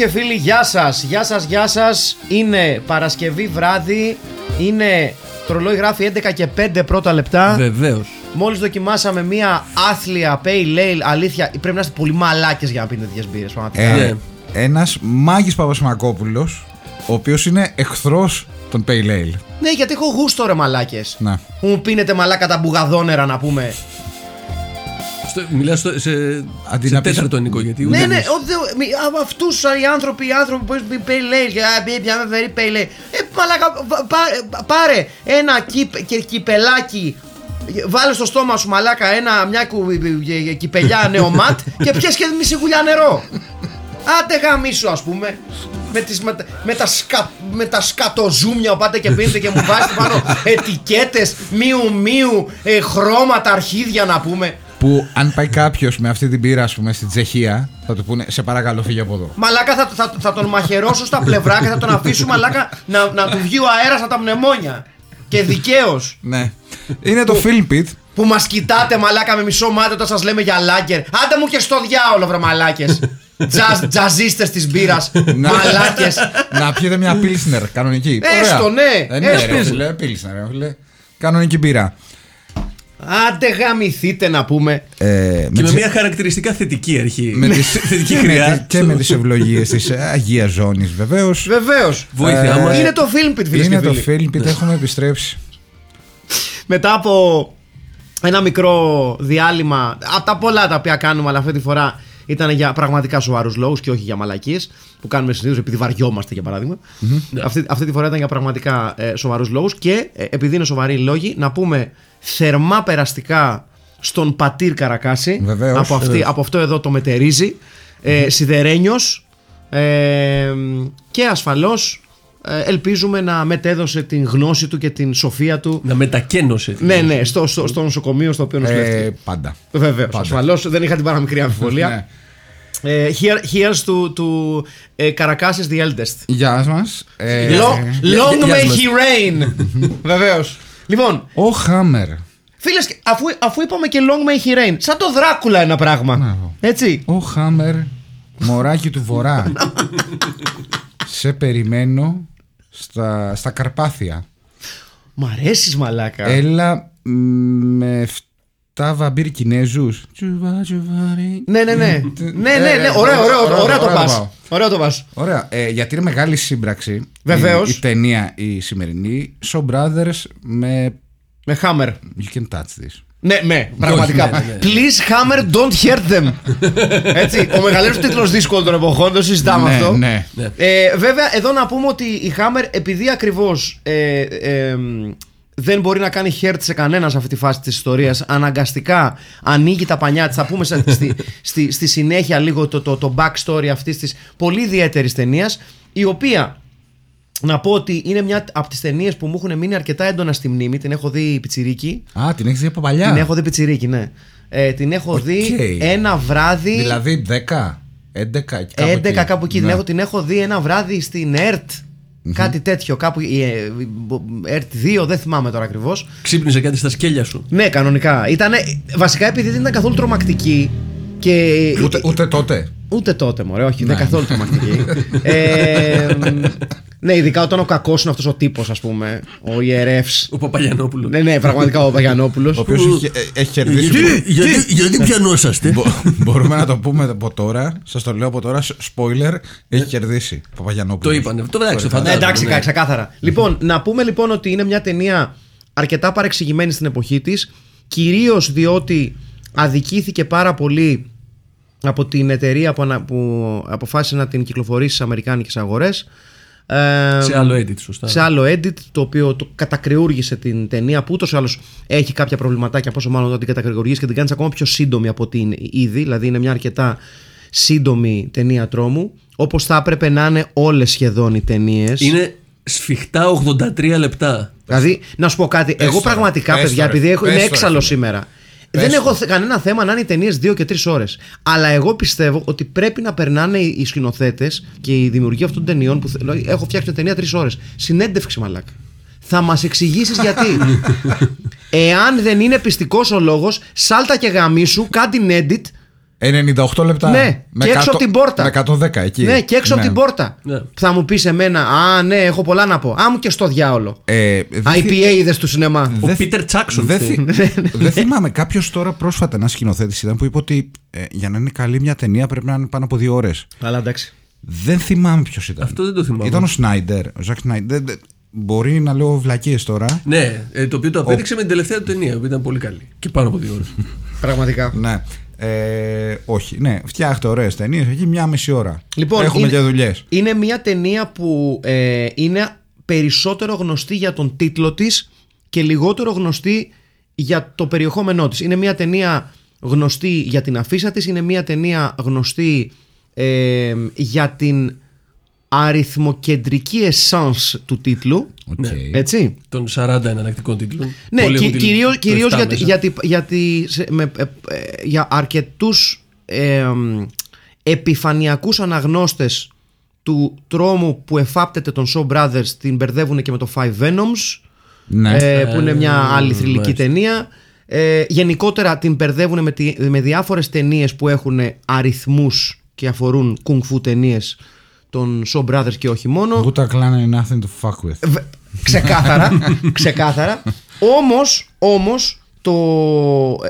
και φίλοι, γεια σας, γεια σας, γεια σας. Είναι Παρασκευή βράδυ, είναι το γράφει 11 και 5 πρώτα λεπτά. Βεβαίως. Μόλις δοκιμάσαμε μία άθλια pale ale, αλήθεια, πρέπει να είστε πολύ μαλάκες για να πίνετε τέτοιες μπύρες, πραγματικά. Ναι. Ε, ένας Μάγης Παπασμακόπουλος ο οποίος είναι εχθρός των Pale Ale. Ναι, γιατί έχω γούστο ρε μαλάκες. Να. Που μου πίνετε μαλάκα τα μπουγαδόνερα να πούμε. Μιλά σε, σε, Αντί σε να πεις- τέταρτο Νικό. Γιατί Ναι, ούτε- ναι, αυτούς οι άνθρωποι, οι άνθρωποι που έχουν pale ale, και, α, πει, πια με φέρει pale ale. Ε, μαλάκα, πα- πά- πάρε ένα κυπ, και, κυπελάκι, βάλε στο στόμα σου μαλάκα ένα, μια κου, ε, κυπελιά νεομάτ και πιες και μισή γουλιά νερό. Άντε γαμίσου ας πούμε με, τις, με, τα- με, τα σκα, με τα σκατοζούμια πάτε και πίνετε και μου βάζετε πάνω ετικέτες μίου μίου ε, χρώματα αρχίδια να πούμε Που αν πάει κάποιος με αυτή την πύρα, ας πούμε, στην Τσεχία, θα του πούνε Σε παρακαλώ, φύγε από εδώ. Μαλάκα θα, θα, θα τον μαχαιρώσω στα πλευρά και θα τον αφήσω μαλάκα να, να του βγει ο αέρας από τα πνευμόνια. Και δικαίως. Ναι. Είναι το Film Pit. Που μας κοιτάτε μαλάκα με μισό μάτι όταν σας λέμε για λάγκερ. Άντε μου και στο διάολο, βρε μαλάκες. Τζαζ, τζαζίστες της μπύρας. Μαλάκες. να πιείτε μια Pilsner κανονική. Έστω, Ωραία. ναι. Ε, ναι, Έστω. ρε, φίλε, Pilsner, ρε, φίλε. Κανονική μπύρα. Άντε γαμηθείτε να πούμε. Ε, Και με τις- μια χαρακτηριστικά θετική αρχή. με τις- θετική και με χρειά. τις- και με τις ευλογίες της Αγίας Ζώνης, βεβαίως. Βεβαίως. Βοήθειά Ε, μας. Είναι το film pit, φίλες Είναι και το φίλοι. Film Pit, έχουμε επιστρέψει. Μετά από ένα μικρό διάλειμμα, από τα πολλά τα οποία κάνουμε, αλλά αυτή τη φορά ήταν για πραγματικά σοβαρούς λόγους και όχι για μαλακίες που κάνουμε συνήθως επειδή βαριόμαστε για παραδειγμα Αυτή, αυτή τη φορά ήταν για πραγματικά ε, σοβαρούς λόγους και ε, επειδή είναι σοβαροί οι λόγοι, να πούμε θερμά περαστικά στον Πατήρ Καρακάση. Βεβαίως. από, αυτή, από αυτό εδώ το μετερίζει. Ε, Σιδερένιος ε, και ασφαλώς ε, ελπίζουμε να μετέδωσε την γνώση του και την σοφία του Να μετακένωσε. ναι, ναι, στο, στο, στο νοσοκομείο στο οποίο Ε, νοσηλεύτηκε. πάντα. Βεβαίω, πάντα. ασφαλώς δεν είχα την παραμικρή αμφιβολία. Ναι. ε, here, here's to, to ε, Καρακάσης the eldest. Γεια μα. Ε, Long, long γεια may μας. he reign. Βεβαίως. Λοιπόν, Ο Χάμερ. φίλες, αφού, αφού είπαμε και long may he reign, σαν το Δράκουλα ένα πράγμα. Έτσι. Ο Χάμερ, μωράκι του βορρά. Σε περιμένω στα, στα Καρπάθια. Μ' αρέσεις μαλάκα. Έλα μ, με 7 βαμπύρ Κινέζους. Τσουβά, τσουβάρι. Ναι, ναι, ναι. ναι, ναι, ναι. Ε, Ωραίο, ωραίο, ωραίο, ωραίο το ωραίο πας. πάω. Ωραίο το πας. Ωραία, ε, γιατί είναι μεγάλη σύμπραξη. Βεβαίως. Η, η ταινία η σημερινή. So Brothers με Με Hammer. You can touch this. Ναι, ναι, πραγματικά. ναι, ναι, ναι. Please Hammer, don't hurt them. Έτσι, ο μεγαλύτερος τίτλος δύσκολο των εποχών, το συζητάμε Ναι, αυτό. ναι. Ε, βέβαια, εδώ να πούμε ότι η Hammer, επειδή ακριβώς ε, ε, μ, δεν μπορεί να κάνει hurt σε κανένας σε αυτή τη φάση της ιστορίας, αναγκαστικά ανοίγει τα πανιά της. Θα πούμε σε- στη, στη, στη συνέχεια λίγο το, το, το backstory αυτής της πολύ ιδιαίτερης ταινίας, η οποία να πω ότι είναι μια από τις ταινίες που μου έχουν μείνει αρκετά έντονα στη μνήμη. Την έχω δει πιτσιρίκι. Α, την έχεις δει από παλιά; Την έχω δει πιτσιρίκι, ναι. Ε, την έχω δει ένα βράδυ. Δηλαδή 10, 11, κάπου 11 κάπου εκεί. Την, Ναι. έχω, την έχω δει ένα βράδυ στην ΕΡΤ. Κάτι τέτοιο. Κάπου. η, ε, ΕΡΤ 2, δεν θυμάμαι τώρα ακριβώς. Ξύπνησε κάτι στα σκέλια σου. Ναι, κανονικά. Ήτανε, βασικά επειδή δεν ήταν καθόλου τρομακτική. Και Ούτε, ούτε τότε. Ούτε τότε, μωρέ, όχι, δεν καθόλου τρομακτική. ε, μ, ναι, ειδικά όταν ο κακός είναι αυτός ο τύπος, ας πούμε. Ο ιερεύς. Ο Παπαγιανόπουλος. Ναι, ναι, πραγματικά ο Παγιανόπουλο. Ο οποίος έχει, ε, έχει κερδίσει. Γιατί, γιατί, γιατί πιανόσαστε. Μπο- Μπορούμε να το πούμε από τώρα. Σας το λέω από τώρα. Spoiler. Έχει κερδίσει. Παπαγιανόπουλος. Το είπανε. Το εντάξει, το Ναι, φαντάζομαι. εντάξει, ναι. ξεκάθαρα. Λοιπόν, να πούμε λοιπόν ότι είναι μια ταινία αρκετά παρεξηγημένη στην εποχή της κυρίως διότι αδικήθηκε πάρα πολύ από την εταιρεία που, ανα- που αποφάσισε να την κυκλοφορήσει στις αμερικάνικες αγορές Ε, Σε άλλο edit, σωστά. σε άλλο edit το οποίο το κατακριούργησε την ταινία που ούτως ή άλλως έχει κάποια προβληματάκια πόσο μάλλον το την κατακριούργησε και την κάνεις ακόμα πιο σύντομη από την ήδη δηλαδή είναι μια αρκετά σύντομη ταινία τρόμου όπως θα έπρεπε να είναι όλες σχεδόν οι ταινίες. Είναι σφιχτά 83 λεπτά. Δηλαδή, να σου πω κάτι, εγώ τώρα, πραγματικά, πες παιδιά, τώρα, επειδή έχω, πες είμαι τώρα, έξαλλος φίλε. σήμερα. Πες δεν το. έχω θε- κανένα θέμα να είναι οι ταινίες 2 και 3 ώρες. Αλλά εγώ πιστεύω ότι πρέπει να περνάνε οι οι σκηνοθέτες και οι δημιουργοί αυτών των ταινιών που θε- δηλαδή, έχω φτιάξει μια ταινία 3 ώρες. Συνέντευξη, μαλάκα. Θα μας εξηγήσεις γιατί. Εάν δεν είναι πιστικός ο λόγος, σάλτα και γαμίσου, κάτι edit. 98 λεπτά. Ναι, με και έξω 100 από την πόρτα. Με 110 εκεί. Ναι, και έξω από την πόρτα. Ναι. Θα μου πεις εμένα, Α, ναι, έχω πολλά να πω. Α, μου και στο διάολο. Ε, δεν θυ- IPA είδες του σινεμά. Ο δεν- Πίτερ Τσάξον. Δεν φταίει. θυ- δεν θυμάμαι. Κάποιος τώρα πρόσφατα, ένας σκηνοθέτης ήταν που είπε ότι ε, για να είναι καλή μια ταινία πρέπει να είναι πάνω από δύο ώρες. Αλλά εντάξει. Δεν θυμάμαι ποιος ήταν. Αυτό δεν το θυμάμαι. Ήταν ο Σνάιντερ. Ο Ζακ Σνάιντερ. Δεν- δεν- Μπορεί να λέω βλακίες τώρα. Ναι, ε, το οποίο το απέδειξε με την τελευταία του ταινία που ήταν πολύ καλή. Και πάνω από δύο ώρες. Πραγματικά. Ναι. Ε, όχι, ναι, φτιάχτε ωραίες ταινίες εκεί μια μισή ώρα. Λοιπόν, Έχουμε είναι, και δουλειές. Είναι μια ταινία που ε, είναι περισσότερο γνωστή για τον τίτλο της και λιγότερο γνωστή για το περιεχόμενό της. Είναι μια ταινία γνωστή για την αφίσα της, είναι μια ταινία γνωστή ε, για την αριθμοκεντρική essence του τίτλου. Οκ. Έτσι. Των 40 εναλλακτικών τίτλων. Ναι, Πολλοί κυ- έχουν τη- κυρίως, το κυρίως 7 γιατί, μέσα. γιατί, γιατί σε- με, ε, ε, για αρκετούς ε, μ, επιφανειακούς αναγνώστες του τρόμου που εφάπτεται των Shaw Brothers την μπερδεύουν και με το Five Venoms Ναι. ε, που είναι μια άλλη θρηλυκή μάλιστα. ταινία ε, γενικότερα την μπερδεύουν με, τη, με διάφορες ταινίες που έχουν αριθμούς και αφορούν kung fu ταινίες των Shaw Brothers και όχι μόνο Wu-Tang Clan ain't nothing to fuck with. Βε- ξεκάθαρα, ξεκάθαρα. Όμως, όμως το,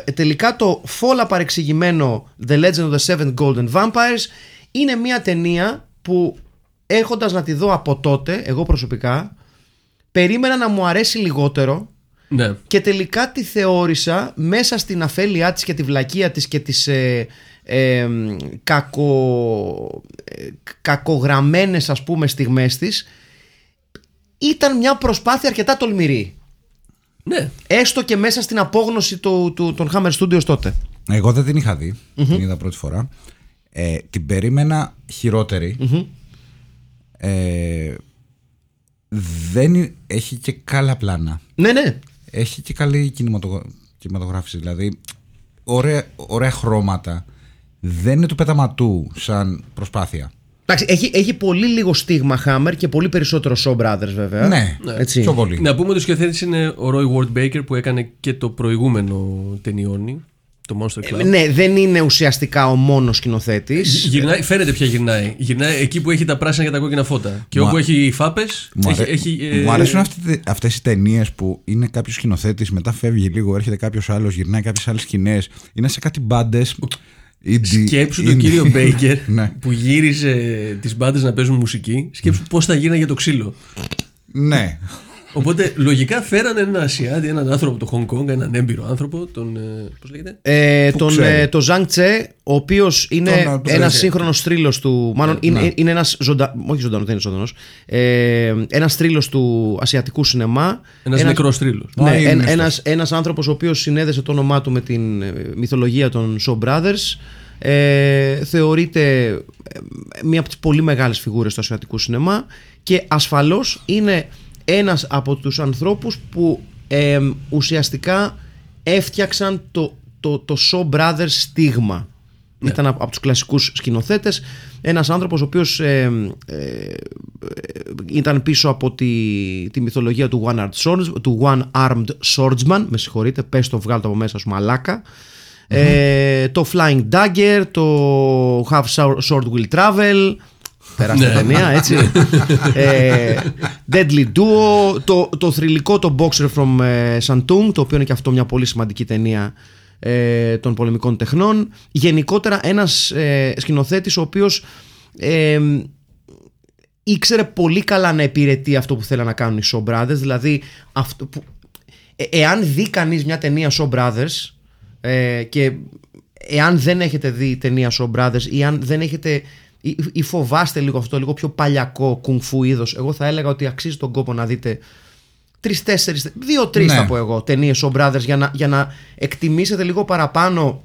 ε, τελικά το φόλα παρεξηγημένο The Legend of the Seven Golden Vampires είναι μια ταινία που έχοντας να τη δω από τότε, εγώ προσωπικά, περίμενα να μου αρέσει λιγότερο Ναι. και τελικά τη θεώρησα μέσα στην αφέλειά της και τη βλακεία της και τις ε, ε, μ, κακο, ε, κακογραμμένες ας πούμε στιγμές της ήταν μια προσπάθεια αρκετά τολμηρή Ναι. έστω και μέσα στην απόγνωση του, του, των Hammer Studios τότε Εγώ δεν την είχα δει. Την είδα πρώτη φορά. Ε, την περίμενα χειρότερη. Ε, δεν είναι- έχει και καλά πλάνα. ναι ναι Έχει και καλή κινηματογρα- κινηματογράφηση. Δηλαδή, ωραία, ωραία χρώματα. Δεν είναι του πεταματού σαν προσπάθεια. Εντάξει, έχει, έχει πολύ λίγο στίγμα Hammer και πολύ περισσότερο Shaw Brothers βέβαια Ναι, Έτσι. πιο πολύ. Να πούμε ότι ο σκηνοθέτης είναι ο Roy Ward Baker που έκανε και το προηγούμενο ταινιόνι, το Monster Club. ναι δεν είναι ουσιαστικά ο μόνος σκηνοθέτης Γυρνάει, φαίνεται πια γυρνάει. Γυρνάει εκεί που έχει τα πράσινα και τα κόκκινα φώτα. Και Μου όπου α- έχει φάπες. Μου, έχει, αρέ- έχει, ε, μου αρέσουν αυτέ αυτές οι ταινίες που είναι κάποιος σκηνοθέτης, μετά φεύγει λίγο, έρχεται κάποιος άλλος, γυρνάει κάποιες άλλες σκηνές. Είναι σε κάτι μπάντες. Σκέψου τον κύριο Μπέικερ Ναι. που γύριζε τις μπάντες να παίζουν μουσική. Σκέψου πώς θα γίνανε για το ξύλο. Ναι. Οπότε λογικά φέρανε έναν Ασιάτη, έναν άνθρωπο από το Χονγκ Κόνγκ, έναν έμπειρο άνθρωπο, τον. Πώς λέγεται; Ε, Που τον, ξέρει. ε, το Ζανγκ Τσε, ο οποίος είναι Τον, ε, ένας τον- σύγχρονος τρίλο του. Μάλλον είναι, ναι. είναι ένας ζωντανό. Όχι ζωντανός, δεν είναι ζωντανός. Ε, ένας τρίλο του ασιατικού σινεμά. Ένας Ένας- νεκρός τρίλο. Ναι, Α, είναι ένα γνωστός. ένας, ένας άνθρωπος ο οποίος συνέδεσε το όνομά του με την ε, μυθολογία των Shaw Brothers ε, θεωρείται ε, μία από τις πολύ μεγάλες φιγούρες του ασιατικού σινεμά και ασφαλώς είναι ένας από τους ανθρώπους που ε, ουσιαστικά έφτιαξαν το, το, το Shaw Brothers στίγμα. Ήταν από, από τους κλασικούς σκηνοθέτες. Ένας άνθρωπος ο οποίος ε, ε, ήταν πίσω από τη, τη μυθολογία του One, Armed Swords, του One Armed Swordsman. Με συγχωρείτε, πες το βγάλω το από μέσα σου μαλάκα. Ε, το Flying Dagger το Have Sword Will Travel τεράστια Ναι. ταινία έτσι ε, Deadly Duo το, το θρηλυκό το Boxer from ε, Santung το οποίο είναι και αυτό μια πολύ σημαντική ταινία ε, των πολεμικών τεχνών γενικότερα ένας ε, σκηνοθέτης ο οποίος ε, ήξερε πολύ καλά να υπηρετεί αυτό που θέλαν να κάνουν οι Shaw Brothers δηλαδή αυτό που, ε, εάν δει κανείς μια ταινία Show Brothers ε, και εάν δεν έχετε δει ταινία Show Brothers ή αν δεν έχετε ή, ή φοβάστε λίγο αυτό, λίγο πιο παλιακό κουνφού είδος, εγώ θα έλεγα ότι αξίζει τον κόπο να δείτε τρει-τέσσερι, δύο-τρεις Ναι. θα πω εγώ, ταινίες Show Brothers για να, για να εκτιμήσετε λίγο παραπάνω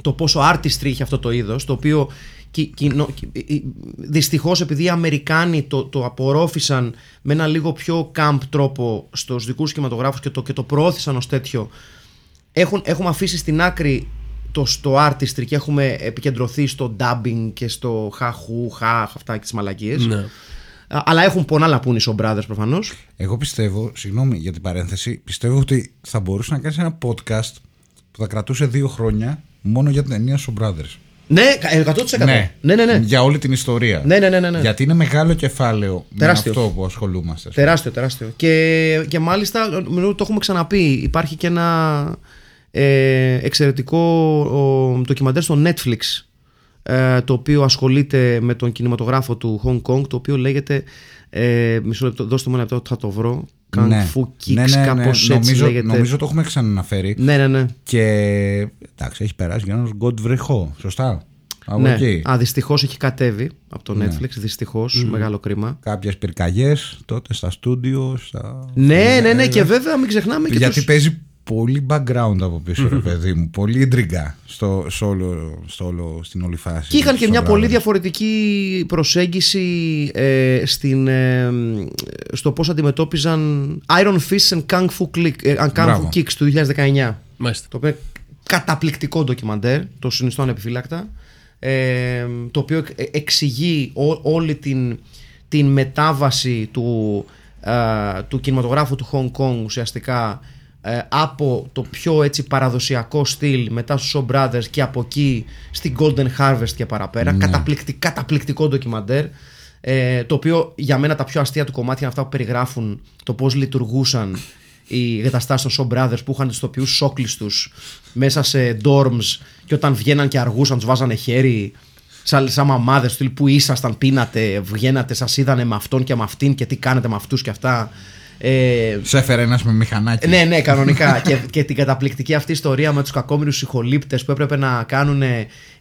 το πόσο artistry έχει αυτό το είδος, το οποίο δυστυχώς επειδή οι Αμερικάνοι το, το απορρόφησαν με ένα λίγο πιο camp τρόπο στους δικούς κινηματογράφους και το, και το προώθησαν ως τέτοιο έχουν, έχουμε αφήσει στην άκρη το στο artistry και έχουμε επικεντρωθεί στο dubbing και στο χαχού, χαχ, αυτά και τις μαλακίες. Ναι. Α, Αλλά έχουν πολλά να πούνε οι Show Brothers προφανώς. Εγώ πιστεύω, συγγνώμη για την παρένθεση, πιστεύω ότι θα μπορούσε να κάνεις ένα podcast που θα κρατούσε δύο χρόνια μόνο για την ταινία Show Brothers. Ναι, 100%. Ναι, ναι, ναι. ναι. Για όλη την ιστορία. Ναι, ναι, ναι, ναι, ναι. Γιατί είναι μεγάλο κεφάλαιο Τεράστιο. με αυτό που ασχολούμαστε. Τεράστιο, τεράστιο. Και, και μάλιστα, νομίζω το έχουμε ξαναπεί, υπάρχει και ένα ε, εξαιρετικό ο, ντοκιμαντέρ στο Netflix ε, το οποίο ασχολείται με τον κινηματογράφο του Hong Kong το οποίο λέγεται ε, μισό λεπτό, δώστε μου ένα λεπτό θα το βρω Kung Ναι. Fu Kicks Ναι, ναι, ναι. κάπως έτσι νομίζω, λέγεται νομίζω το έχουμε ξαναναφέρει. ναι ναι ναι, Και εντάξει, έχει περάσει για ένα γκοντ βρεχό. Σωστά; Από ναι. εκεί. Α, δυστυχώς έχει κατέβει από το Netflix δυστυχώς, μεγάλο κρίμα Κάποιες πυρκαγιές τότε στα στούντιο. Στα... ναι ναι ναι και βέβαια μην ξεχνάμε και Γιατί τους... παίζει πολύ background από πίσω, ρε παιδί μου. Πολύ ιντριγκά στο, στο όλο, στο όλο, στην όλη φάση. Και είχαν και στο μια Brothers. πολύ διαφορετική προσέγγιση ε, στην, ε, στο πώς αντιμετώπιζαν Iron Fist and Kung Fu, Click, ε, and Kung Fu Μπράβο. Kicks του 2019. Μάλιστα. Το οποίο είναι καταπληκτικό ντοκιμαντέρ, το συνιστώ ανεπιφύλακτα, ε, το οποίο ε- εξηγεί ό- όλη την, την μετάβαση του, ε, του κινηματογράφου του Hong Kong ουσιαστικά ε, από το πιο έτσι παραδοσιακό στυλ μετά στους Shaw Brothers και από εκεί στην Golden Harvest και παραπέρα καταπληκτικ, καταπληκτικό ντοκιμαντέρ ε, το οποίο για μένα τα πιο αστεία του κομμάτια είναι αυτά που περιγράφουν το πώς λειτουργούσαν οι εγκαταστάσεις των Shaw Brothers που είχαν του τοπιού σόκλιστου μέσα σε dorms και όταν βγαίναν και αργούσαν, τους βάζανε χέρι. Σαν, σαν μαμάδες του που ήσασταν, πίνατε, βγαίνατε, σας είδανε με αυτόν και με αυτήν και τι κάνετε με αυτούς και αυτά. Ε, Σε έφερε ένας με μηχανάκι. ναι, ναι, κανονικά. και, και την καταπληκτική αυτή ιστορία με τους κακόμοιρου συγχολήπτε που έπρεπε να κάνουν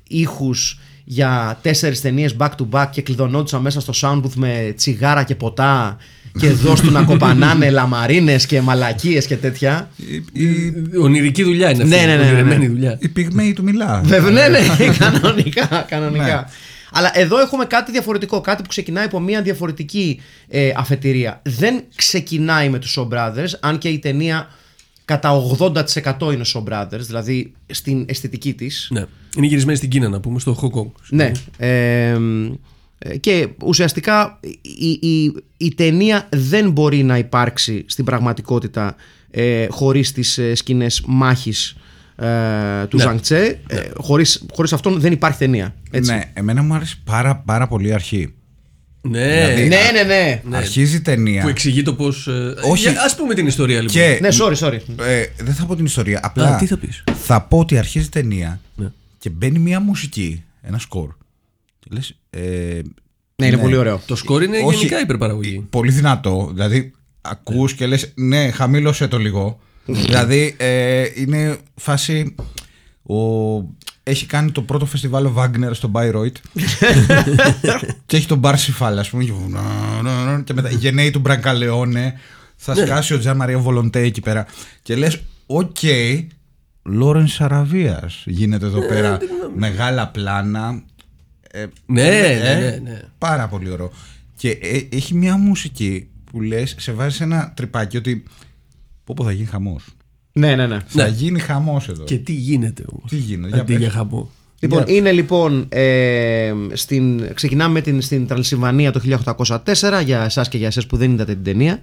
ήχους για τέσσερις ταινίες back to back και κλειδωνόντουσαν μέσα στο soundbooth με τσιγάρα και ποτά και δώσ' να κοπανάνε λαμαρίνες και μαλακίες και τέτοια. Η, η, Ονειρική δουλειά είναι αυτή. Ναι, ναι, ναι, ναι, ναι. ονειρεμένη δουλειά. η πυγμένη του μιλά. Βέβαια, ναι, ναι, κανονικά, κανονικά. Ναι. Αλλά εδώ έχουμε κάτι διαφορετικό, κάτι που ξεκινάει από μια διαφορετική ε, αφετηρία. Δεν ξεκινάει με τους Shaw Brothers, αν και η ταινία κατά 80% είναι Shaw Brothers, δηλαδή στην αισθητική της. Ναι. Είναι γυρισμένη στην Κίνα, να πούμε, στο Hong Kong. Ναι. Ε, ε, και ουσιαστικά η, η, η ταινία δεν μπορεί να υπάρξει στην πραγματικότητα ε, χωρίς τις ε, σκηνές μάχης ε, του Ναι. Ζανγκτσέ. Ε, χωρίς, χωρίς αυτόν δεν υπάρχει ταινία. Έτσι. Ναι, εμένα μου άρεσε πάρα, πάρα πολύ η αρχή. Ναι. Δηλαδή, ναι, ναι. ναι. Αρχίζει η ταινία. Που εξηγεί το πώς. Όχι. Α πούμε την ιστορία λοιπόν. Και Ναι, sorry, sorry. ε, δεν θα πω την ιστορία. Απλά Α, τι θα πεις; θα πω ότι αρχίζει η ταινία Ναι. και μπαίνει μια μουσική, ένα σκορ. Και λες, ε, Ναι, είναι πολύ ωραίο. Το σκορ είναι Όχι. γενικά υπερπαραγωγή. πολύ δυνατό. Δηλαδή, ακούς και λες, ναι, χαμήλωσε το λίγο. Δηλαδή, ε, είναι φάση... Ο... Έχει κάνει το πρώτο φεστιβάλ ο Βάγκνερ στο Bayreuth και έχει τον Πάρσιφαλ, ας πούμε. και να, να, να, Και μετά γενναίοι του Μπρανκαλεόνε. Θα σκάσει ο Τζαν Μαρία Βολοντέ εκεί πέρα. Και λες, οκ, Λόρεν Αραβία γίνεται εδώ πέρα. Μεγάλα πλάνα. Ε, Ναι, ε, ναι, ναι, ναι. Πάρα πολύ ωραίο. Και ε, έχει μια μουσική που λες, σε βάζει σε ένα τρυπάκι ότι πω πω θα γίνει χαμός. Ναι, ναι, ναι. Θα γίνει χαμός εδώ. Και τι γίνεται όμως; Τι γίνεται, για Αντί πες. για χαμό. Λοιπόν, είναι λοιπόν. Ε, στην, ξεκινάμε με την, στην Τρανσιλβανία το 1804 για εσάς και για εσά που δεν είδατε την ταινία.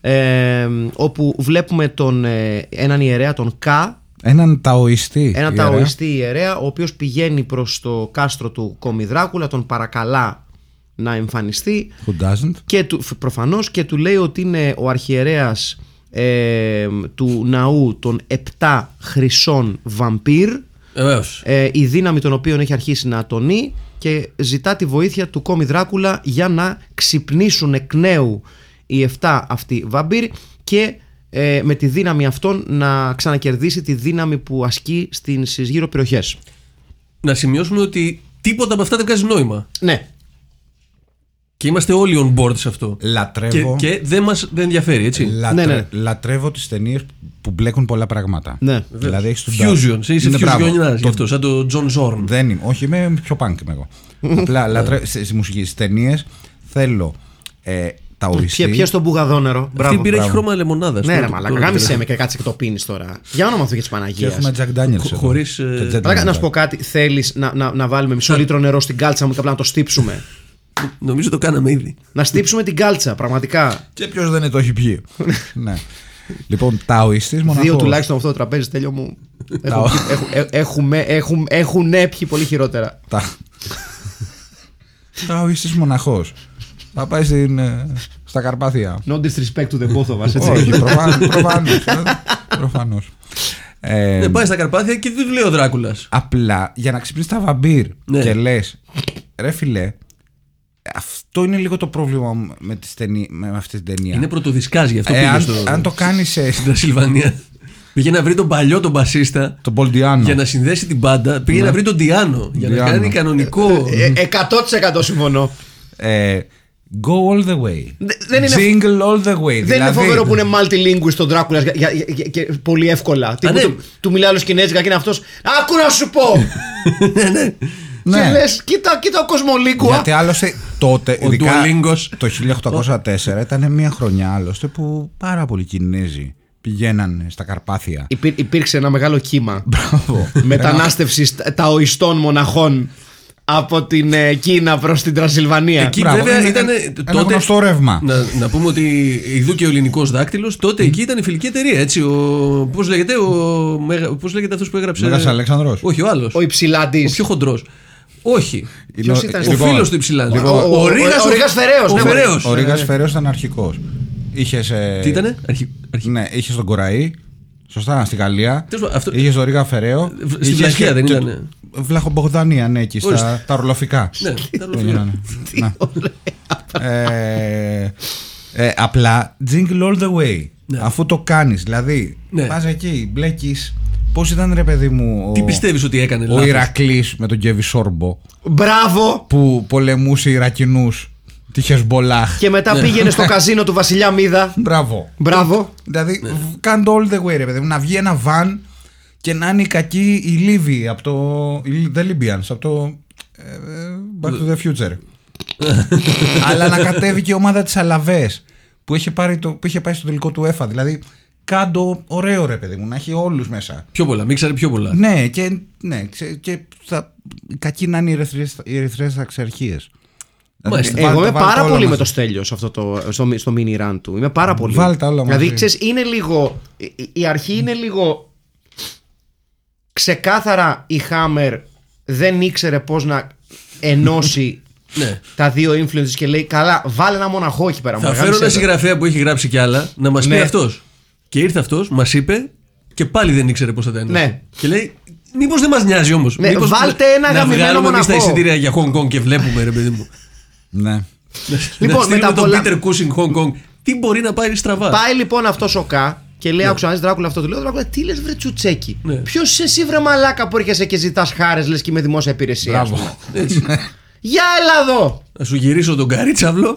Ε, όπου βλέπουμε τον, ε, έναν ιερέα, τον Κα, Έναν ταοιστή. έναν ιερέα. ταοιστή ιερέα, ο οποίος πηγαίνει προς το κάστρο του Κόμι Δράκουλα, τον παρακαλά να εμφανιστεί Who doesn't; και του, προφανώς και του λέει ότι είναι ο αρχιερέας ε, του ναού των 7 χρυσών βαμπύρ Βεβαίως. ε, η δύναμη των οποίων έχει αρχίσει να ατονεί και ζητά τη βοήθεια του Κόμι Δράκουλα για να ξυπνήσουν εκ νέου οι 7 αυτοί βαμπύρ και ε, με τη δύναμη αυτών να ξανακερδίσει τη δύναμη που ασκεί στις γύρω περιοχές. Να σημειώσουμε ότι τίποτα από αυτά δεν βγάζει νόημα. Ναι. Και είμαστε όλοι on board σε αυτό. Και, Λατρεύω, και δεν μα δεν ενδιαφέρει, έτσι. λατρε- Ναι, ναι. λατρεύω τις ταινίες που μπλέκουν πολλά πράγματα. Ναι. Δηλαδή έχεις τον Fusion. Είσαι Ναι, μπράβο. fusionιάς γι' Το- αυτό, σαν το John Zorn. Δεν είμαι. Όχι, είμαι πιο punk είμαι εγώ. Απλά λατρεύω στη στη μουσική. Στι ταινίες θέλω ε, τα οριστή. Ποια, ποια στον μπουγαδόνερο. Αυτή Μπράβο. η μπύρα έχει μπράβο. χρώμα λεμονάδας. Ναι, ρε Μαλάκα, γάμισε με και κάτσε και το πίνεις τώρα. Για όνομα του και της Και Παναγία. έχουμε Jack Daniels. εδώ. χωρίς, ε, Και Jack Μαλάκα, να Daniels. σου πω κάτι, θέλεις να, να, να βάλουμε μισό λίτρο νερό στην κάλτσα μου και απλά να το στύψουμε; Νομίζω το κάναμε ήδη. να στύψουμε την κάλτσα, πραγματικά. Και ποιος δεν το έχει πιει. ναι. Λοιπόν, Ταοιστή μοναχό. Δύο τουλάχιστον από αυτό το τραπέζι, τέλειο μου. Τα- Έχω- έχω- ε- Έχουμε, έχουν, έχουν πιει πολύ χειρότερα. Τα... Ταοιστή μοναχός. Θα πάει στην, ε, στα Καρπάθια. No disrespect to the both of us, έτσι. Όχι, προφανώς. Προφανώς. Ε, Ναι, πάει στα Καρπάθια και δεν του λέει ο Δράκουλας. Απλά για να ξυπνήσει τα βαμπύρ Ναι. και λες, ρε φιλέ, αυτό είναι λίγο το πρόβλημα μου με, τις ταινί- με αυτή την ταινία. Είναι πρωτοδισκά γι' αυτό Ε, πήγε αν, στο, αν το κάνεις σε. στην Τρασιλβανία. Πήγε να βρει τον παλιό τον μπασίστα τον Πολντιάνο. για να συνδέσει την μπάντα. Πήγε να βρει τον Διάνο για να Διάνο. κάνει κανονικό. Ε, 100% συμφωνώ. Ε, go all the way. Δε- δεν είναι- Jingle all the way. Δεν είναι δηλαδή, φοβερό που είναι multilingual στον Δράκουλας για- για- για- και πολύ εύκολα. Τύπου ναι. του, του μιλάει άλλο Κινέζικα και είναι αυτός. Άκου να σου πω! Ναι. Και λες, κοίτα, κοίτα ο Κοσμολίκου. Γιατί άλλωστε τότε, Ο ειδικά Duolingos. το 1804, ήταν μια χρονιά άλλωστε που πάρα πολλοί Κινέζοι πηγαίναν στα Καρπάθια. Υπήρ, υπήρξε ένα μεγάλο κύμα Μπράβο. μετανάστευσης ταοιστών μοναχών από την ε, Κίνα προς την Τρασιλβανία. Εκεί Μπράβο, βέβαια είναι ήταν. ένα τότε, γνωστό ρεύμα. Να, να πούμε ότι ειδού και ο ελληνικός δάκτυλος, τότε εκεί ήταν η φιλική εταιρεία. Έτσι, ο, πώς λέγεται, ο, Μέγα- πώς λέγεται αυτός που έγραψε; Μέγας Αλέξανδρος. Όχι, ο άλλος. Ο Υψηλάντη. Ο πιο χοντρός. Όχι. Είναι Ποιος ο- ήταν Ο στο- λοιπόν, φίλος του Υψηλάντη. Λοιπόν, ο- ο- ο- ο Ρήγας Φεραίος, Ο ναι, Φεραίος. Ο Ρίγα Φεραίος ήταν αρχικός. Είχες, ε, Τι ήτανε, αρχι, αρχι- Ναι, είχε τον Κοραή. Σωστά, στη Γαλλία. Τέλος πάντων, αυτό- Είχε τον Ρίγα Φεραίο. Στην είχες Βλαχία και- δεν και- ήτανε; Βλαχομπογδανία, ναι, εκεί στα Ορίστε. τα ορλοφικά. Ναι, τα Που ορλοφικά. γίνανε. Ναι. Ε, ε, απλά jingle all the way. Ναι. Αφού το κάνεις, δηλαδή Ναι. πας εκεί, μπλέκεις. Πώς ήταν ρε παιδί μου Τι ο, πιστεύεις ότι έκανε ο λάθος; Ηρακλής με τον Κέβι Σόρμπο; Μπράβο! που πολεμούσε Ιρακινούς τη Χεσμπολάχ. Και μετά πήγαινε στο καζίνο του Βασιλιά Μίδα. Μπράβο. Μπράβο. Δηλαδή, Ναι. β- κάντε all the way, ρε παιδί μου. Να βγει ένα βαν και να είναι οι κακοί οι Λίβοι από το. οι- The Libyans, από το. ε, ε, Back to the Future. Αλλά να κατέβει και η ομάδα της Αλαβές που, είχε πάρει το- που είχε πάει στο τελικό του ΕΦΑ. Δηλαδή, κάντο ωραίο ρε παιδί μου, να έχει όλους μέσα. Πιο πολλά, μίξαρε πιο πολλά. Ναι, και, ναι, ξε- και θα, οι κακοί να είναι οι ερυθρές- οι ερυθρέ αξιαρχίες. Μάλιστα. Εγώ είμαι πάρα πολύ με το Στέλιος σε αυτό το, στο, στο mini run του. Είμαι πάρα πολύ. Βάλ τα όλα μαζί. Δηλαδή, ξέρεις, είναι λίγο. η- Η αρχή είναι λίγο. Ξεκάθαρα η Hammer δεν ήξερε πώς να ενώσει Ναι. τα δύο influences και λέει καλά βάλε ένα μοναχό εκεί πέρα Θα μου, φέρω γάμισε ένα το». συγγραφέα που έχει γράψει κι άλλα να μας πει Ναι. αυτός. Και ήρθε αυτός, μας είπε και πάλι δεν ήξερε πώς θα τα ενώσει. Ναι. Και λέει, Μήπως δεν μας νοιάζει όμως. Ναι, βάλτε ένα να γαμημένο βγάλουμε εμείς τα μοναχό. εισιτήρια για Hong Kong και βλέπουμε, ρε παιδί μου. Ναι. Λοιπόν, να στείλουμε με τα τον πολλά- Peter Cushing Hong Kong. Τι μπορεί να πάρει στραβά; Πάει λοιπόν αυτός ο Κα και λέει: Άκουσα, αν Δράκουλα αυτό του λέω: Δράκουλα, τι λες, βρε τσουτσέκι; Ναι. Ποιος είσαι εσύ, βρε μαλάκα που έρχεσαι και ζητάς χάρες, λες και με δημόσια υπηρεσία. ας πούμε. Μπράβο. Έτσι. Για έλα εδώ! Να σου γυρίσω τον καρίτσαυλο.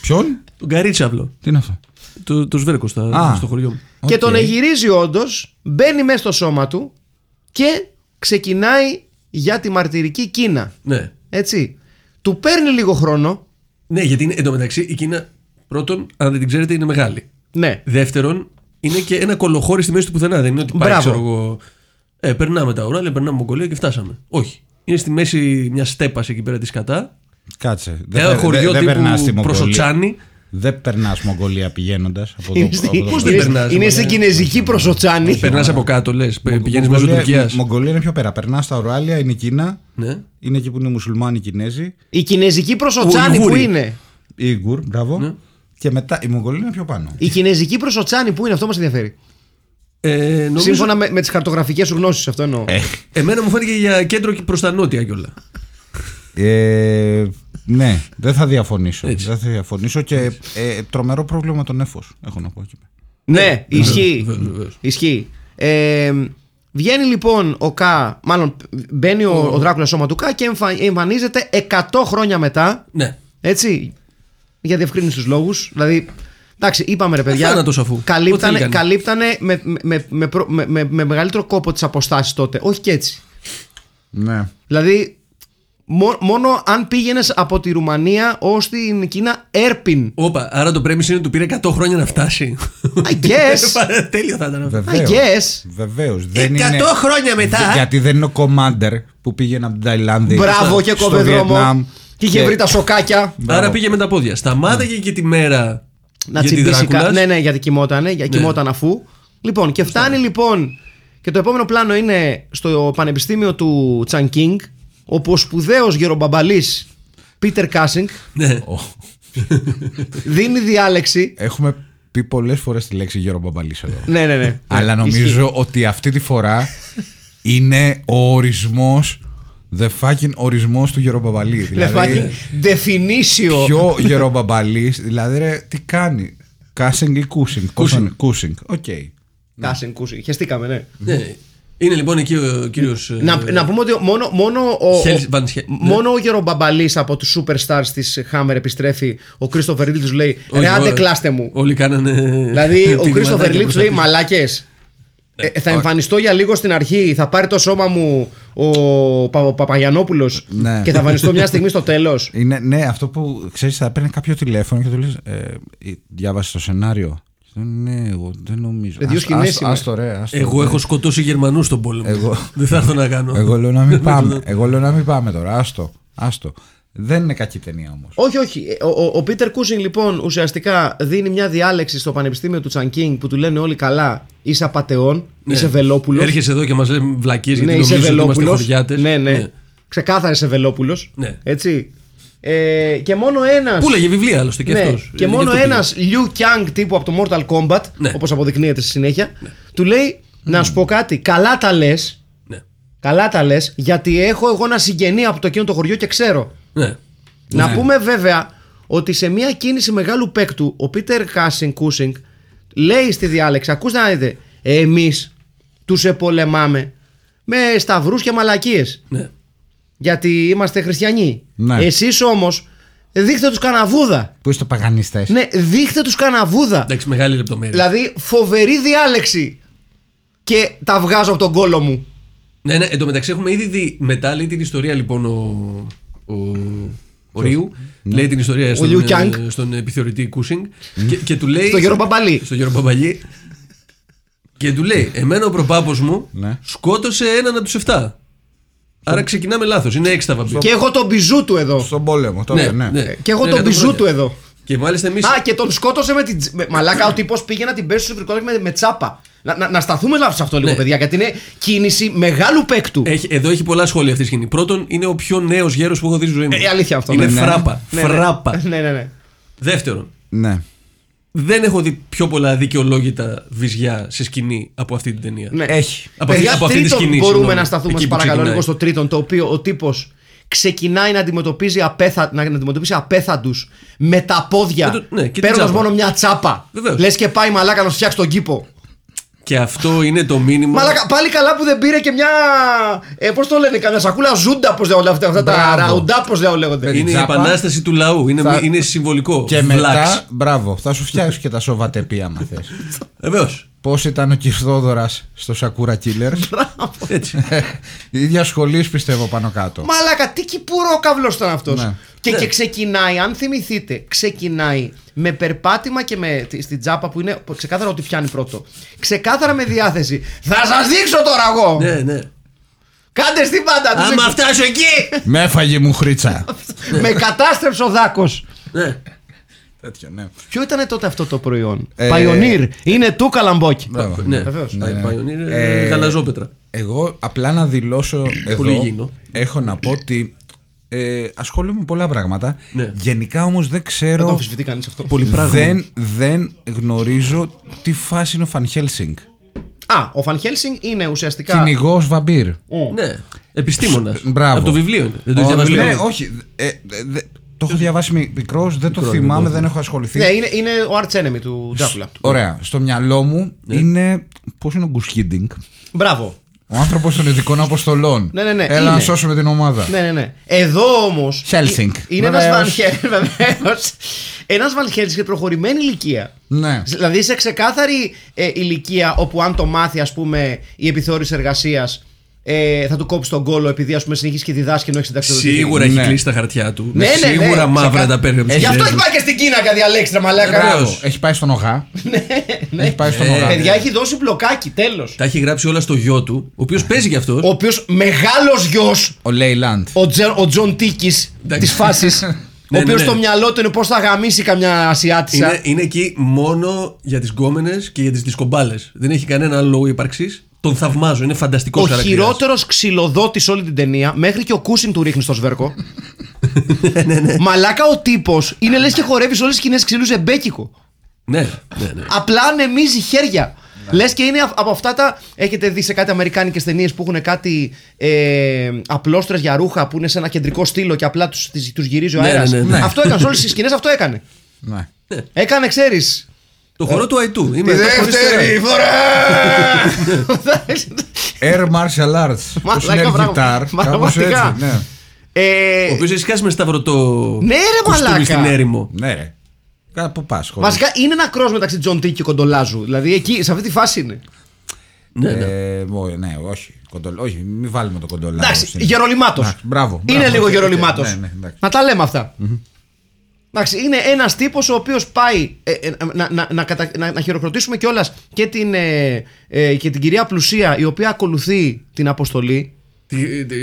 Ποιον; τον καρίτσαυλο. Τι είναι αυτό; Το, το σβέρκο στα, Α. στο χωριό μου. Και Οκ. τον εγυρίζει όντως, μπαίνει μέσα στο σώμα του και ξεκινάει για τη μαρτυρική Κίνα. Ναι. Έτσι. Του παίρνει λίγο χρόνο. Ναι, γιατί είναι, εντωμεταξύ η Κίνα πρώτον, αν δεν την ξέρετε, είναι μεγάλη. Ναι. Δεύτερον, είναι και ένα κωλοχώρι στη μέση του πουθενά. Δεν είναι ότι πάει, Μπράβο. ξέρω εγώ. Ε, περνάμε τα ουράλια, περνάμε Μογγολία και φτάσαμε. Όχι. Είναι στη μέση μια στέπας εκεί πέρα της κατά. Κάτσε. Ένα περ- χωριό δεν περνάς στη τύπου Μογγολία. Προσοτσάνι. Δεν περνάς Μογγολία πηγαίνοντας από το. Είναι, από στη- το- Πώς δεν είναι- περνάς, είναι μωρέ. στην κινέζικη προσοτσάνη. Περνάς από κάτω, λες. Πηγαίνεις μέσω Μογγολία- Τουρκία. Μογγολία είναι πιο πέρα. Περνάς στα Ουράλια, είναι η Κίνα. Ναι. Είναι εκεί που είναι οι μουσουλμάνοι οι Κινέζοι. Η κινέζικη προσοτσάνη που Ουιγούροι. είναι; Οι Ιγουρ, μπράβο. Ναι. Και μετά η Μογγολία είναι πιο πάνω. Η κινέζικη προσοτσάνη που είναι, αυτό μας ενδιαφέρει. Ε, νομίζω, Σύμφωνα με, με τις χαρτογραφικές σου γνώσεις, αυτό εννοώ. Εμένα μου φάνηκε για κέντρο και προς τα νότια κιόλα. Ε, ναι, δεν θα διαφωνήσω. Έτσι. Δεν θα διαφωνήσω και ε, τρομερό πρόβλημα με τον έφο. Έχω να πω εκεί. Ναι, ισχύει. βεβαίως, βεβαίως. Ισχύει. Ε, βγαίνει λοιπόν ο Κα, μάλλον μπαίνει ο, ο Δράκουλας σώμα του Κα και εμφα- εμφανίζεται 100 χρόνια μετά. Ναι. Έτσι. Για διευκρίνηση τους λόγους. Δηλαδή, εντάξει, είπαμε ρε παιδιά. Θάνατος αφού. Καλύπτανε, Ό,τι έκανε. καλύπτανε με, με, με, προ- με, με, με μεγαλύτερο κόπο τις αποστάσεις τότε. Όχι και έτσι. Ναι. Δηλαδή, μό- μόνο αν πήγαινες από τη Ρουμανία ως την Κίνα, έρπιν. Όπα, άρα το πρέμιση είναι ότι του πήρε 100 χρόνια να φτάσει. I guess. Τέλειο θα ήταν αυτό. I Βεβαίως. guess. Βεβαίως. Δεν 100 είναι... χρόνια μετά. Δε- Γιατί δεν είναι ο Commander που πήγαινε από την Ταϊλάνδη. Μπράβο και στο κόβε δρόμο. Βιετνάμ Και είχε βρει τα σοκάκια. Μπράβο. Άρα πήγε με τα πόδια. Σταμάταγε και τη μέρα. Να για τη τσιμπήσει Δράκουλας. κα... Ναι, ναι, γιατί κοιμότανε, για κοιμόταν αφού. Λοιπόν, και φτάνει λοιπόν. Και το επόμενο πλάνο είναι στο Πανεπιστήμιο του Τσονγκίνγκ, όπου ο σπουδαίο γερομπαμπαλή Πίτερ Κάσινγκ Ναι. δίνει διάλεξη. Έχουμε πει πολλές φορές τη λέξη γερομπαμπαλή εδώ. Ναι, ναι, ναι. Αλλά νομίζω ότι αυτή τη φορά είναι ο ορισμός. The fucking ορισμός του Γερομπαμπαλή. Δηλαδή, Δηλαδή, definition. πιο Γερομπαμπαλή, δηλαδή ρε, τι κάνει; Κάσινγκ ή Κούσινγκ; Κούσινγκ. Κούσινγκ. Οκ. Κάσινγκ, κούσινγκ. Χεστήκαμε, ναι. Ναι. Είναι λοιπόν εκεί ο κύριος. Να, να πούμε ότι μόνο, μόνο, ο, Χέλ- ο- Βαν Σχέ- μόνο ο γερομπαμπαλής από τους superstars της Hammer επιστρέφει. Ο Κρίστοφερ Λι τους λέει Ρε άντε κλάστε μου. Όλοι κάνανε. Δηλαδή ο τίγματάκια Κρίστοφερ Ρίλ προς τους λέει τα πίσω. Μαλάκες ε, θα εμφανιστώ για λίγο στην αρχή. Θα πάρει το σώμα μου ο, Πα, ο Παπαγιανόπουλος Ναι. και θα εμφανιστώ μια στιγμή στο τέλος Είναι, ναι, αυτό που ξέρεις, θα παίρνει κάποιο τηλέφωνο και του λες: ε, Διάβασε το σενάριο. Ναι, εγώ δεν νομίζω. Ε, δύο Ας- σκηνές ας- είναι. Άστο ρε. άστο, Εγώ ρε. έχω σκοτώσει Γερμανούς στον πόλεμο. Εγώ- Δεν θα έρθω να κάνω. Εγώ λέω να μην πάμε. Εγώ λέω να μην πάμε τώρα. Άστο. Άστο. Δεν είναι κακή ταινία όμως. Όχι, όχι. Ο, ο, ο Πίτερ Κούσινγκ λοιπόν ουσιαστικά δίνει μια διάλεξη στο Πανεπιστήμιο του Τσανκίνγκ που του λένε όλοι καλά. Είσαι απατεών, Ναι. είσαι βελόπουλος. Έρχεσαι εδώ και μας λέει βλακίε Ναι, γιατί είσαι νομίζεις ότι είμαστε βελόπουλος. χωριάτες. Ναι, ναι. Ξεκάθαρα είσαι βελόπουλος. Ναι. Έτσι. Ε, και μόνο ένα. Πού λέγε βιβλία άλλωστε και ναι, αυτός. και Ε, μόνο γι' αυτό ένας Liu Kang τύπου από το Mortal Kombat, Ναι. όπως αποδεικνύεται στη συνέχεια, του λέει να σου πω κάτι. Καλά τα λες. πήγε. Ναι. Καλά τα λες, γιατί έχω εγώ ένα συγγενή από το εκείνο το χωριό και ξέρω. Ναι. Να πούμε βέβαια ότι σε μια κίνηση μεγάλου παίκτου, ο Πίτερ Κάσινγκ Κούσινγκ λέει στη διάλεξη: Ακούστε να δείτε, εμείς τους πολεμάμε με σταυρούς και μαλακίες. ναι. Γιατί είμαστε χριστιανοί. Ναι. Εσείς όμως δείχτε τους κανά Βούδα. Πού είστε παγανιστές. Ναι, δείχτε τους κανά Βούδα. Εντάξει, μεγάλη λεπτομέρεια. Δηλαδή, φοβερή διάλεξη. Και τα βγάζω από τον κώλο μου. Ναι, ναι, εν τω μεταξύ έχουμε ήδη δει μετά λέει την ιστορία λοιπόν ο, ο, ο Ρίου. Λέει την ιστορία στον, Liu Kang. ε, στον επιθεωρητή Κούσινγκ και, και του λέει. Στο Γιώργο Μπαμπαλή. Στο Γιώργο Μπαμπαλή. και του λέει: Εμένα ο προπάπος μου Ναι. σκότωσε έναν από τους 7. Άρα ξεκινάμε λάθος. Είναι έξι τα βαμπύρια. Και έχω τον μπιζού του εδώ. Στον πόλεμο τώρα, ναι. Και έχω Ναι, τον εκατό μπιζού χρόνια. του εδώ. Και μάλιστα εμεί. Α, και τον σκότωσε με την. τζ- με- Μαλάκα, ο τύπος πήγε να την πέσει στο σφυρικό με, με τσάπα. Να, να, να σταθούμε λάθος σε αυτό λίγο, Ναι. παιδιά, γιατί είναι κίνηση μεγάλου παίκτου. Έχει, εδώ έχει πολλά σχόλια αυτή η σκηνή. Πρώτον, είναι ο πιο νέος γέρος που έχω δει στη ζωή μου. Ε, αλήθεια αυτό, Είναι ναι, ναι. φράπα. Ναι, ναι. φράπα. Ναι, ναι, ναι. Δεύτερον, Ναι. Δεν έχω δει πιο πολλά δικαιολόγητα βυζιά σε σκηνή από αυτή την ταινία. Ναι. Έχει. Από Παιδιά, αυτή- από αυτή τη τρίτον σκηνή, μπορούμε συγγνώμη. να σταθούμε, Εκεί σε που παρακαλώ, ξεκινάει. λίγο στο τρίτον, το οποίο ο τύπος ξεκινάει να αντιμετωπίζει, απέθα, να αντιμετωπίσει απέθαντους με τα πόδια. Με το- ναι, και την Παίρνοντας τσάπα. μόνο μια τσάπα. Βεβαίως. Λες και πάει μαλάκα να σου φτιάξει τον κήπο. Και αυτό είναι το μήνυμα. Μαλάκα, πάλι καλά που δεν πήρε και μια. Ε, πώς το λένε, καμιά σακούλα ζούντα, πώς λέγονται αυτά, αυτά τα Μπράβο. ραουντά, πώς λέγονται. Είναι η Τσάπα. επανάσταση του λαού. Είναι, Θα- είναι συμβολικό. Και Βλάξ. μετά, μπράβο, θα σου φτιάξει και τα σοβατεπία, άμα θες. Βεβαίως. Πώς ήταν ο Κυρθόδωρα στο Sakura Killers; Έτσι. Η ίδια σχολής πιστεύω πάνω κάτω. Μαλάκα, τι κυπουρόκαυλος ήταν αυτός. Ναι. Και, Ναι. και ξεκινάει, αν θυμηθείτε, ξεκινάει με περπάτημα και με, τη- στην τσάπα που είναι ξεκάθαρα ότι πιάνει πρώτο. Ξεκάθαρα με διάθεση. Θα σας δείξω τώρα εγώ! ναι, ναι. Κάντε στην πάντα τους Άμα δείξω. φτάσω εκεί. Με έφαγε μου χρήτσα. Με κατάστρεψε ο δάκος. ναι. Τέτοιο, ναι. Ποιο ήταν τότε αυτό το προϊόν; Ε, Pioneer. Είναι του καλαμπόκι. Μπράβο. ναι. Βεβαίως. Ναι, ναι. Pioneer, Ε, ε, γαλαζόπετρα. Εγώ απλά να δηλώσω Πολύ εδώ υγιεινό. έχω να πω ότι ε, ασχολούμαι με πολλά πράγματα. Ναι. Γενικά όμως δεν Δεν το ξέρω, αμφισβητεί κανείς αυτό. Πολύ πράγμα. δεν, δεν γνωρίζω τι φάση είναι ο Φαν Χέλσινγκ. Α, ο Φαν Χέλσινγκ είναι ουσιαστικά. Κυνηγός βαμπύρ. Ναι. Επιστήμονας. Μπράβο. Από το βιβλίο είναι. Δεν το Ο- διαβάζει ναι, ναι, όχι. ε, ε, δε- Το έχω διαβάσει μικρός, δεν το θυμάμαι, δεν έχω ασχοληθεί. Ναι, είναι, είναι ο arch enemy του Τζάκουλα. Ωραία. Στο μυαλό μου είναι. Πώς είναι ο Γκους Χίντινγκ, Μπράβο. Ο άνθρωπος των ειδικών αποστολών. Ναι, ναι, ναι, Έλα να είναι. σώσουμε την ομάδα. Ναι, ναι, ναι. Εδώ όμως. Helsing. Είναι ένας Βεβαίως. Βανχέλ. Βεβαίως. Ένας Βανχέλ σε προχωρημένη ηλικία. Ναι. Δηλαδή σε ξεκάθαρη ε, ηλικία όπου αν το μάθει, ας πούμε, η επιθεώρηση εργασίας. Ε, θα του κόψει τον κόλο επειδή ας πούμε συνεχίσει και διδάσκει ενώ έχει συνταξιδοτική. Σίγουρα έχει Ναι. κλείσει τα χαρτιά του. Ναι, ναι, ναι, Σίγουρα μαύρα ξεκάθαρα. τα παίρνει από τις Γι' αυτό χιλιάδες. έχει πάει και στην Κίνα και διαλέξει τα μαλάκα. Βεβαίως. Μπράβο. Έχει πάει στον Ογά. Ναι. Έχει πάει στον Ε, Ογά. Παιδιά έχει δώσει μπλοκάκι, τέλος. Τα έχει γράψει όλα στο γιο του, ο οποίος παίζει κι αυτός. Ο οποίος μεγάλος γιος, Ο Λέιλαντ. ο, Τζε- ο Τζον Τίκης Εντάξει. της φάσης. ο Ναι, ναι, οποίος ναι. στο μυαλό του είναι πώς θα γαμίσει καμιά Ασιάτισα. Είναι, είναι εκεί μόνο για τις γκόμενες και για τις δισκομπάλες. Δεν έχει κανένα άλλο λόγο ύπαρξης. Τον θαυμάζω, είναι φανταστικός Ο χειρότερος ξυλοδότης όλη την ταινία, μέχρι και ο Κούσιν του ρίχνει στο σβέρκο. Ναι, Μαλάκα ο τύπος είναι λες και χορεύεις όλες τις σκηνές ξύλους ζεμπέκικο. Ναι, ναι, ναι. Απλά ανεμίζει χέρια. Λες και είναι α- από αυτά τα. Έχετε δει σε κάτι αμερικάνικες ταινίες που έχουν κάτι ε, απλόστρε για ρούχα που είναι σε ένα κεντρικό στήλο και απλά τους τους γυρίζει ο Ναι, αέρας; ναι, ναι, ναι. Αυτό έκανες. Σε όλες τις σκηνές αυτό έκανε. Ναι. Έκανε, ξέρεις. Το χορό του Αϊτού. Τη Είμαι εδώ χωρίς δεύτερη τερά. φορά! Air Martial Arts. Πώ Μαλάκα, είναι μπράβο. guitar. Κάπως Πραγματικά. έτσι. Ναι. Ε, Ο οποίος έχει σκάσει με σταυρωτό Ναι, ρε, κοστούμι μαλάκα. στην έρημο. Ναι, ρε. Κάπου πας. Βασικά είναι ένα κρός μεταξύ Τζον Τίκ και Κοντολάζου. Δηλαδή εκεί, σε αυτή τη φάση είναι. Ναι, ναι. Ε, μω- ναι, όχι. Κοντολ, όχι, μην βάλουμε το κοντολάζο. Εντάξει, στην- γερολιμάτος. Εντάξει, Μπράβο. Είναι μπράβο. λίγο Οκ, οκ, γερολιμάτος. Ναι, ναι, εντάξει. Να τα λέμε αυτά. Εντάξει, είναι ένας τύπος ο οποίος πάει. ε, ε, να, να, να, κατα- να, να χειροκροτήσουμε κιόλας και, την, ε, ε, και την κυρία Πλουσία η οποία ακολουθεί την αποστολή. Τη, τη,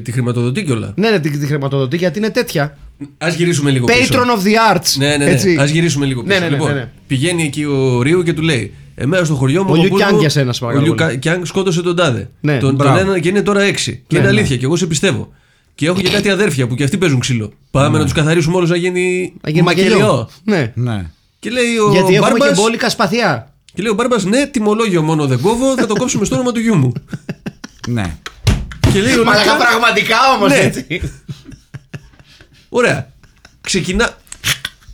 τη χρηματοδοτεί κιόλας; Ναι, ναι, τη, τη χρηματοδοτεί γιατί είναι τέτοια. Α γυρίσουμε λίγο πίσω. Patron of the arts. Ναι, ναι, ναι. Έτσι. Α γυρίσουμε λίγο Ναι, πίσω. ναι, ναι, λοιπόν, ναι, ναι. πηγαίνει εκεί ο Ρίου και του λέει: Εμένα στο χωριό μου. Ο Λιου παππούς Κιάνγκ μου- για σένα, σε Ο παρακαλώ Λιου πολύ. Κα- Κιάνγκ σκότωσε τον τάδε. Ναι, τον, τον μπράβο. ένα και είναι τώρα έξι. Και Ναι, είναι ναι. αλήθεια και εγώ σε πιστεύω. Και έχω και κάτι αδέρφια που και αυτοί παίζουν ξύλο. Πάμε να τους καθαρίσουμε όλους να γίνει, Να γίνει μακελιό. Ναι. Ναι. Και λέει ο Γιατί έχουμε και Μπάρμπας, μπόλικα σπαθιά. και λέει ο Μπάρμπας, ναι, τιμολόγιο μόνο δεν κόβω, θα το κόψουμε στο όνομα του γιού μου. ναι. και λέει ο Μαλάκα Λουκά, πραγματικά όμως Ναι. έτσι. Ωραία. Ξεκινά.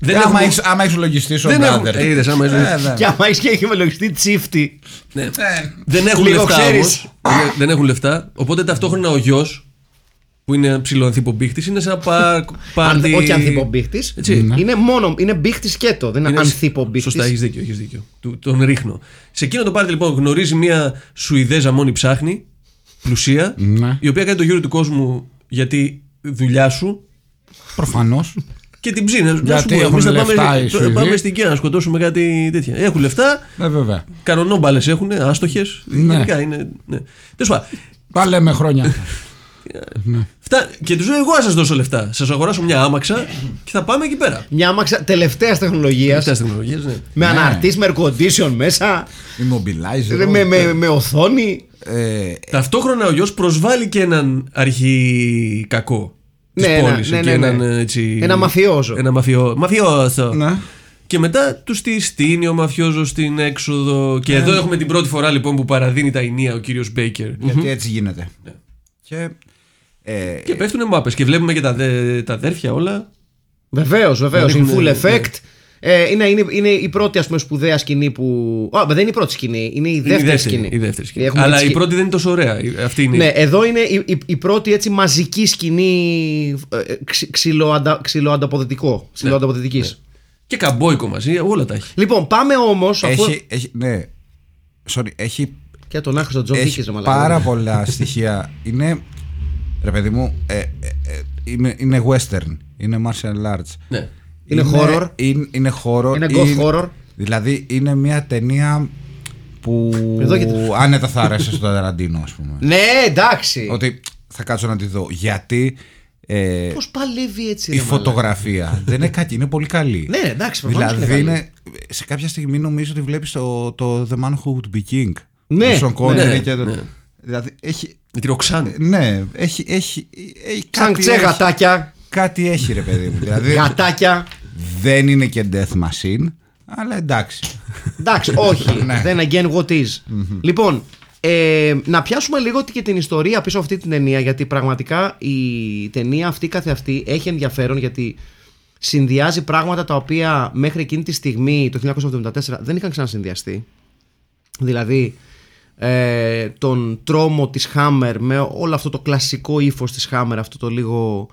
Δεν Ε, άμα έχουμε- έχεις- Άμα έχεις λογιστή ο Δεν έχουμε- brother. Ε, είδες, άμα έχεις- Ε, ναι. Και άμα έχεις και έχει μελογιστή τσίφτη. Ναι. Δεν έχουν Λίγο λεφτά ξέρεις. όμως. Είναι- Δεν έχουν λεφτά. Οπότε ταυτόχρονα ο γιος που είναι ψιλοανθυπομπήχτη είναι σε ένα πα- πάρτι. Όχι ανθυπομπίχτη. Έτσι. Είναι μόνο. Είναι μπίχτη σκέτο. Δεν είναι, Είναι- ανθυπομπίχτη. Σωστά, έχεις δίκιο. Έχεις δίκιο. Του- τον ρίχνω. Σε εκείνο το πάρτι λοιπόν γνωρίζει μια Σουηδέζα μόνη ψάχνη, πλουσία, Ναι. η οποία κάνει το γύρο του κόσμου γιατί δουλειά σου Προφανώς. και την ψήνει. Να σου Γιατί πω, έχουν εμείς θα λεφτά οι πάμε, Σουηδοί. πάμε στην Κίνα να σκοτώσουμε κάτι τέτοια. Έχουν λεφτά, Ε, βέβαια. κανονόμπαλες έχουν, άστοχες. Ναι. Γενικά είναι. Ναι. Τέλος πάντων, Τα λέμε χρόνια. Φτά... Και τους λέω: Εγώ θα σας δώσω λεφτά. Σας αγοράσω μια άμαξα και θα πάμε εκεί πέρα. Μια άμαξα τελευταίας τεχνολογίας. Αυτέ τι τεχνολογίε, ναι. Με Ναι. αναρτής, με air condition μέσα. Immobilizer. με, με, με οθόνη. Ε, Ταυτόχρονα ο γιος προσβάλλει και έναν αρχή κακό. Της Ναι, πόλης, ναι, εκεί, ναι, ναι. έναν, έτσι, Ένα μαφιόζο. Ένα μαφιό, μαφιόζο. Ναι. Και μετά τους τη στείνει ο μαφιόζος στην έξοδο. Και εδώ έχουμε την πρώτη φορά λοιπόν που παραδίνει τα ενία ο κύριος Μπέικερ. γιατί έτσι γίνεται. Και. Ε, Και πέφτουν μάπες και βλέπουμε και τα, δε- τα αδέρφια όλα. Βεβαίως, βεβαίως. Να In ρίχνουν, full ναι. effect. Ε, είναι, είναι, είναι η πρώτη ας πούμε, σπουδαία σκηνή που. Α, δεν είναι η πρώτη σκηνή, είναι η Είναι δεύτερη, σκηνή. Η δεύτερη σκηνή. Έχουμε Αλλά τη η σκη- πρώτη δεν είναι τόσο ωραία. Η- Αυτή είναι. Ναι, εδώ είναι η, η, η πρώτη έτσι μαζική σκηνή ε, ξυ, ξυλοαντα, ξυλοανταποδοτικό. Ξυλοανταποδοτικής. Και καμπόικο μαζί, όλα τα έχει. Λοιπόν, πάμε όμως. Αφού... έχει, έχει, ναι. Sorry, έχει, Και τον άχρηστο Τζον έχει Δίκης, ρε μαλάκα. πάρα πολλά στοιχεία. Είναι. Ρε παιδί μου, ε, ε, ε, είναι, είναι western. Είναι martial arts. Ναι. Είναι horror. Είναι, είναι horror. Είναι goth horror. Δηλαδή είναι μια ταινία που Εδώ και το- άνετα θα άρεσε στο Ταραντίνο, ας πούμε. Ναι, εντάξει. Ότι θα κάτσω να τη δω. Γιατί ε, Πώς παλεύει έτσι, η ρε μαλάκα. φωτογραφία δεν είναι κακή, είναι πολύ καλή. Ναι, εντάξει, προφανώς Δηλαδή είναι καλή. είναι, σε κάποια στιγμή νομίζω ότι βλέπεις το, το The Man Who Would Be King. Ναι, του Sean Connery ναι, και το- ναι. Δηλαδή έχει. Με τη Ροξάν. Ναι, έχει. έχει, έχει Σαν κάτι, ξέ έχει, γατάκια. κάτι έχει, ρε παιδί μου. δηλαδή Γατάκια. δεν είναι και Death Machine, αλλά εντάξει. Εντάξει, όχι. Ναι. δεν again what is; Λοιπόν, Ε, να πιάσουμε λίγο και την ιστορία πίσω από αυτή την ταινία, γιατί πραγματικά η ταινία αυτή καθεαυτή έχει ενδιαφέρον γιατί συνδυάζει πράγματα τα οποία μέχρι εκείνη τη στιγμή, το 1974, δεν είχαν ξανασυνδυαστεί. Δηλαδή, ε, τον τρόμο της Hammer με όλο αυτό το κλασικό ύφος της Hammer, αυτό το λίγο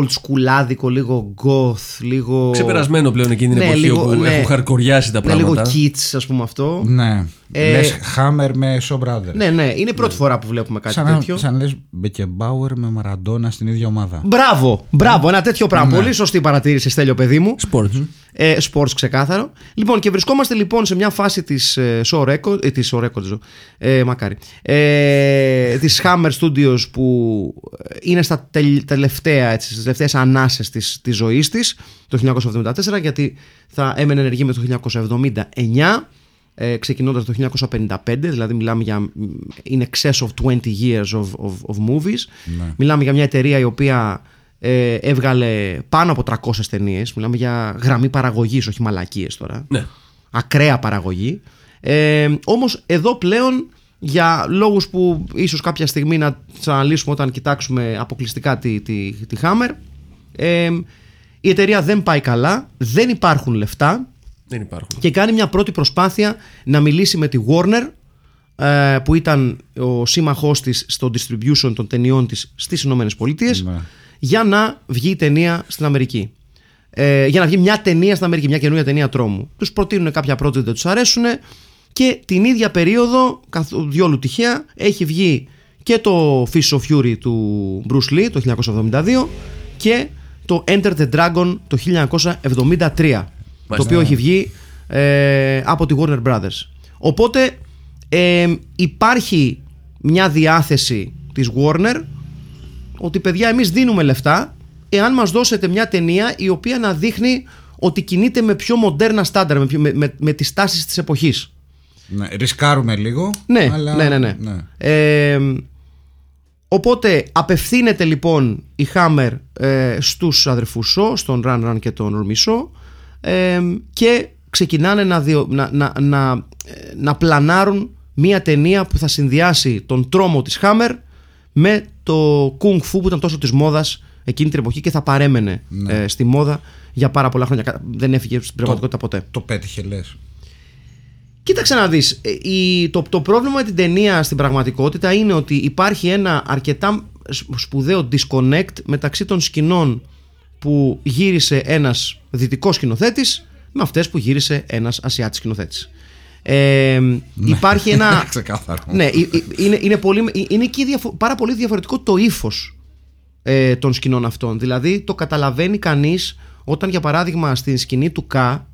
old schoolάδικο, λίγο goth, λίγο... Ξεπερασμένο πλέον εκείνη την Ναι, εποχή λίγο- όπου ναι. έχουν χαρκοριάσει τα Ναι, λίγο πράγματα. kids ας πούμε αυτό. Ναι. Ε, Λες Hammer με Shaw Brothers. Ναι, ναι, είναι η πρώτη φορά που βλέπουμε κάτι Σαν, να- τέτοιο. σαν λες Μπεκεμπάουερ με Μαραντόνα στην ίδια ομάδα. Μπράβο, μπράβο, ένα τέτοιο πράγμα. Ναι. Πολύ σωστή παρατήρηση, Στέλιο, παιδί μου. Sports. Ε, sports ξεκάθαρο. Λοιπόν, και βρισκόμαστε λοιπόν σε μια φάση της ε, Show Record, ε, της Show Records, ζω. ε, μακάρι, ε, της Hammer Studios που ε, είναι στα τελ- τελευταία, έτσι, στις τελευταίες ανάσες της, της ζωής της, το 1974, γιατί θα έμενε ενεργή με το 1979, ε, ξεκινώντας το 1955, δηλαδή μιλάμε για in excess of 20 years of, of, of movies. Μιλάμε για μια εταιρεία η οποία ε, έβγαλε πάνω από 300 ταινίες. Μιλάμε για γραμμή παραγωγής, όχι μαλακίες τώρα. Ναι. Ακραία παραγωγή. Ε, Όμως εδώ πλέον για λόγους που ίσως κάποια στιγμή να τις αναλύσουμε όταν κοιτάξουμε αποκλειστικά τη, τη, τη Hammer ε, η εταιρεία δεν πάει καλά, δεν υπάρχουν λεφτά Δεν υπάρχουν. και κάνει μια πρώτη προσπάθεια να μιλήσει με τη Warner ε, που ήταν ο σύμμαχός της στο distribution των ταινιών της στις Ηνωμένες Πολιτείες Ναι. Για να βγει η ταινία στην Αμερική. Ε, για να βγει μια ταινία στην Αμερική, μια καινούργια ταινία τρόμου. Τους προτείνουν κάποια project δεν τους αρέσουν και την ίδια περίοδο, καθ- διόλου τυχαία, έχει βγει και το Fish of Fury του Bruce Lee το 1972 και το Enter the Dragon το 1973 το οποίο έχει βγει ε, από τη Warner Brothers. Οπότε ε, υπάρχει μια διάθεση της Warner ότι παιδιά εμείς δίνουμε λεφτά εάν μας δώσετε μια ταινία η οποία να δείχνει ότι κινείται με πιο μοντέρνα στάνταρ, με, πιο- με, με, με τις τάσεις της εποχής. Ναι, ρισκάρουμε λίγο. Ναι, αλλά... ναι, ναι, ναι. Ε, οπότε απευθύνεται λοιπόν η Hammer ε, στους αδερφούς Σο, στον Ραν Ραν και τον Ορμισό ε, και ξεκινάνε να, διο- να, να, να, ε, να πλανάρουν μία ταινία που θα συνδυάσει τον τρόμο της Hammer με το Kung Fu που ήταν τόσο της μόδας εκείνη την εποχή και θα παρέμενε ε, στη μόδα για πάρα πολλά χρόνια. Κα- Δεν έφυγε στην πραγματικότητα ποτέ. Το πέτυχε λες. Κοίταξε να δεις, ε, η, το, το πρόβλημα με την ταινία στην πραγματικότητα είναι ότι υπάρχει ένα αρκετά σ- σπουδαίο disconnect μεταξύ των σκηνών που γύρισε ένας δυτικός σκηνοθέτης με αυτές που γύρισε ένας ασιάτης σκηνοθέτης. Ε, υπάρχει ένα... Ξεκάθαρο. ναι, ε- ε- είναι, είναι, πολύ, ε- είναι και διαφο- πάρα πολύ διαφορετικό το ύφος ε, των σκηνών αυτών. Δηλαδή το καταλαβαίνει κανείς όταν για παράδειγμα στην σκηνή του Κα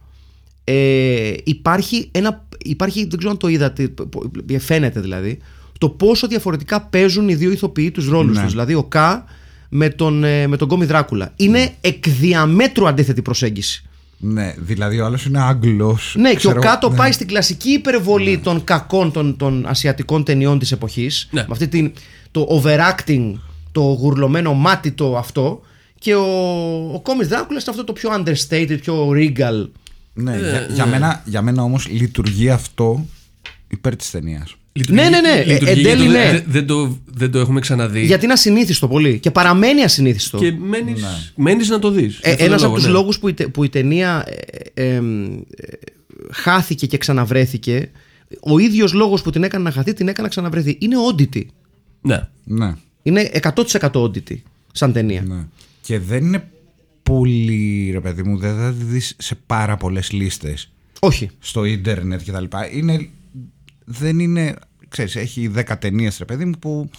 ε, υπάρχει ένα. Υπάρχει, δεν ξέρω αν το είδατε, π- π- φαίνεται δηλαδή, το πόσο διαφορετικά παίζουν οι δύο ηθοποιοί τους ρόλους Ναι. τους. Δηλαδή ο Κα με τον, ε, με τον Γκόμι Δράκουλα. Είναι εκ διαμέτρου αντίθετη προσέγγιση. Ναι, δηλαδή ο άλλος είναι Άγγλος. Ναι, και ξέρω, ο κάτω ναι. πάει στην κλασική υπερβολή των κακών των, των ασιατικών ταινιών της εποχής Ναι. με αυτή την, το overacting, το γουρλωμένο μάτι το αυτό και ο, ο Κόμις Δράκουλας είναι αυτό το πιο understated, πιο regal Ναι, Ε, για, για μένα, για μένα όμως λειτουργεί αυτό υπέρ της ταινίας. Ναι, ναι, ναι, ε, Λειτουργεί εν τέλει, γιατί ναι. δεν- Δεν το, δεν το έχουμε ξαναδεί. γιατί είναι ασυνήθιστο πολύ και παραμένει ασυνήθιστο Και μένεις, μένεις να το δεις. Ε, Γι' αυτόν ένας τον από τους λόγο, ναι. λόγους που η, τε- που η ταινία ε, ε, ε, χάθηκε και ξαναβρέθηκε ο ίδιος λόγος που την έκανε να χαθεί την έκανε να ξαναβρεθεί είναι όντιτη Ναι. Ναι, Είναι 100% όντιτη σαν ταινία. ναι. Και δεν είναι πολύ, ρε παιδί μου, δεν θα τη δεις σε πάρα πολλές λίστες Όχι. στο ίντερνετ και τα λοιπά. Είναι, δεν είναι, ξέρεις, έχει 10 ταινίες, ρε παιδί μου, που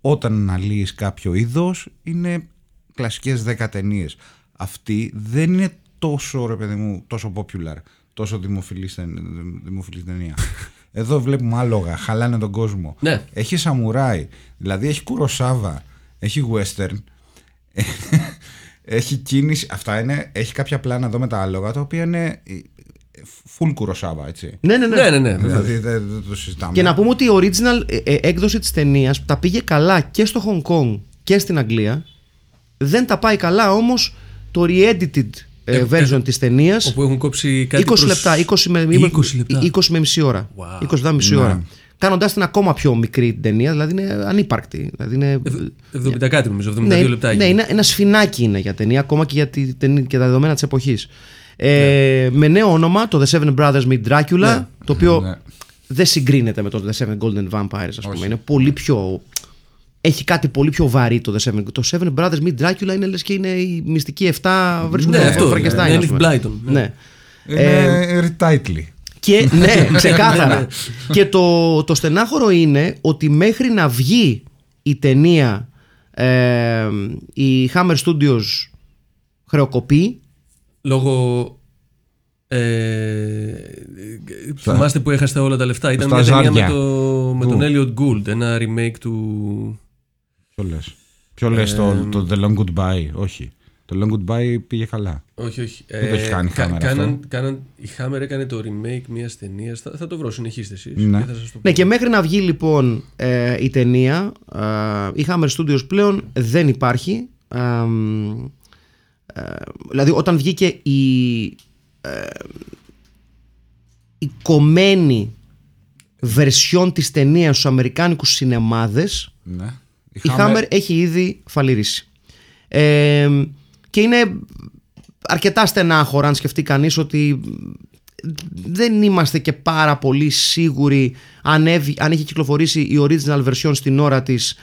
όταν αναλύεις κάποιο είδος είναι κλασικές 10 ταινίες. Αυτή δεν είναι τόσο, ρε παιδί μου, τόσο popular, τόσο δημοφιλής, τεν- δημοφιλής ταινία. Εδώ βλέπουμε άλογα, χαλάνε τον κόσμο. Ναι. Έχει σαμουράι, δηλαδή έχει κουροσάβα, έχει western, έχει κίνηση. Αυτά είναι, έχει κάποια πλάνα εδώ με τα άλογα τα οποία είναι ε, full κουροσάβα, έτσι. Ναι, ναι, ναι. Ναι, ναι, ναι. Δηλαδή δεν, δεν το συζητάμε. Και να πούμε ότι η original ε, ε, έκδοση της ταινίας τα πήγε καλά και στο Hong Kong και στην Αγγλία. Δεν τα πάει καλά όμως το re-edited ε, Ε, version ε, της ταινίας. Όπου έχουν κόψει κάτι 20 προς- λεπτά, 20 με, 20 λεπτά. 20 με μισή ώρα. Wow. 20 λεπτά, μισή Ναι. ώρα. κάνοντάς την ακόμα πιο μικρή την ταινία, δηλαδή είναι ανύπαρκτη. Δηλαδή είναι, 70 κάτι νομίζω, 72 ναι, λεπτά. ναι, είναι ένα σφινάκι είναι για ταινία, ακόμα και για, τη, ταινία- και τα δεδομένα της εποχής. Ε, Με νέο όνομα, το The Seven Brothers Meet Dracula, Ναι. το οποίο Ναι. δεν συγκρίνεται με το The Seven Golden Vampires, ας πούμε. Είναι πολύ πιο. Έχει κάτι πολύ πιο βαρύ το The Seven. Το Seven Brothers Meet Dracula είναι λες και είναι η μυστική 7 βρίσκονται Ναι, στο αυτό, Frankenstein, ναι, ας Enid πούμε. Blyton, ναι. Ναι. Είναι retitle. Και ναι, ξεκάθαρα. και το, το στενάχωρο είναι ότι μέχρι να βγει η ταινία ε, η Hammer Studios χρεοκοπεί. Λόγω. Ε, θυμάστε που έχασε όλα τα λεφτά. Ήταν Στα μια ταινία με, ζάρια. το, με Πού; τον Elliot Gould. Ένα remake του. Ποιο λες; Ποιο λες το, το The Long Goodbye; Όχι. Το Long Goodbye πήγε καλά. Όχι, όχι. Δεν το έχεις κάνει η Hammer αυτό; κάναν, κάναν, η Hammer έκανε το remake μιας ταινίας. Θα, θα το βρω, συνεχίστε εσείς. Ναι. Και θα σας το πω. Ναι, και μέχρι να βγει λοιπόν ε, η ταινία, ε, η Hammer Studios πλέον δεν υπάρχει. Ε, ε, δηλαδή, όταν βγήκε η, ε, η κομμένη βερσιόν της ταινίας στους Αμερικάνικους σινεμάδες, Ναι. η Hammer έχει ήδη φαλυρίσει. Ε, και είναι αρκετά στενάχωρα αν σκεφτεί κανείς ότι δεν είμαστε και πάρα πολύ σίγουροι αν, έβη- αν έχει κυκλοφορήσει η original version στην ώρα της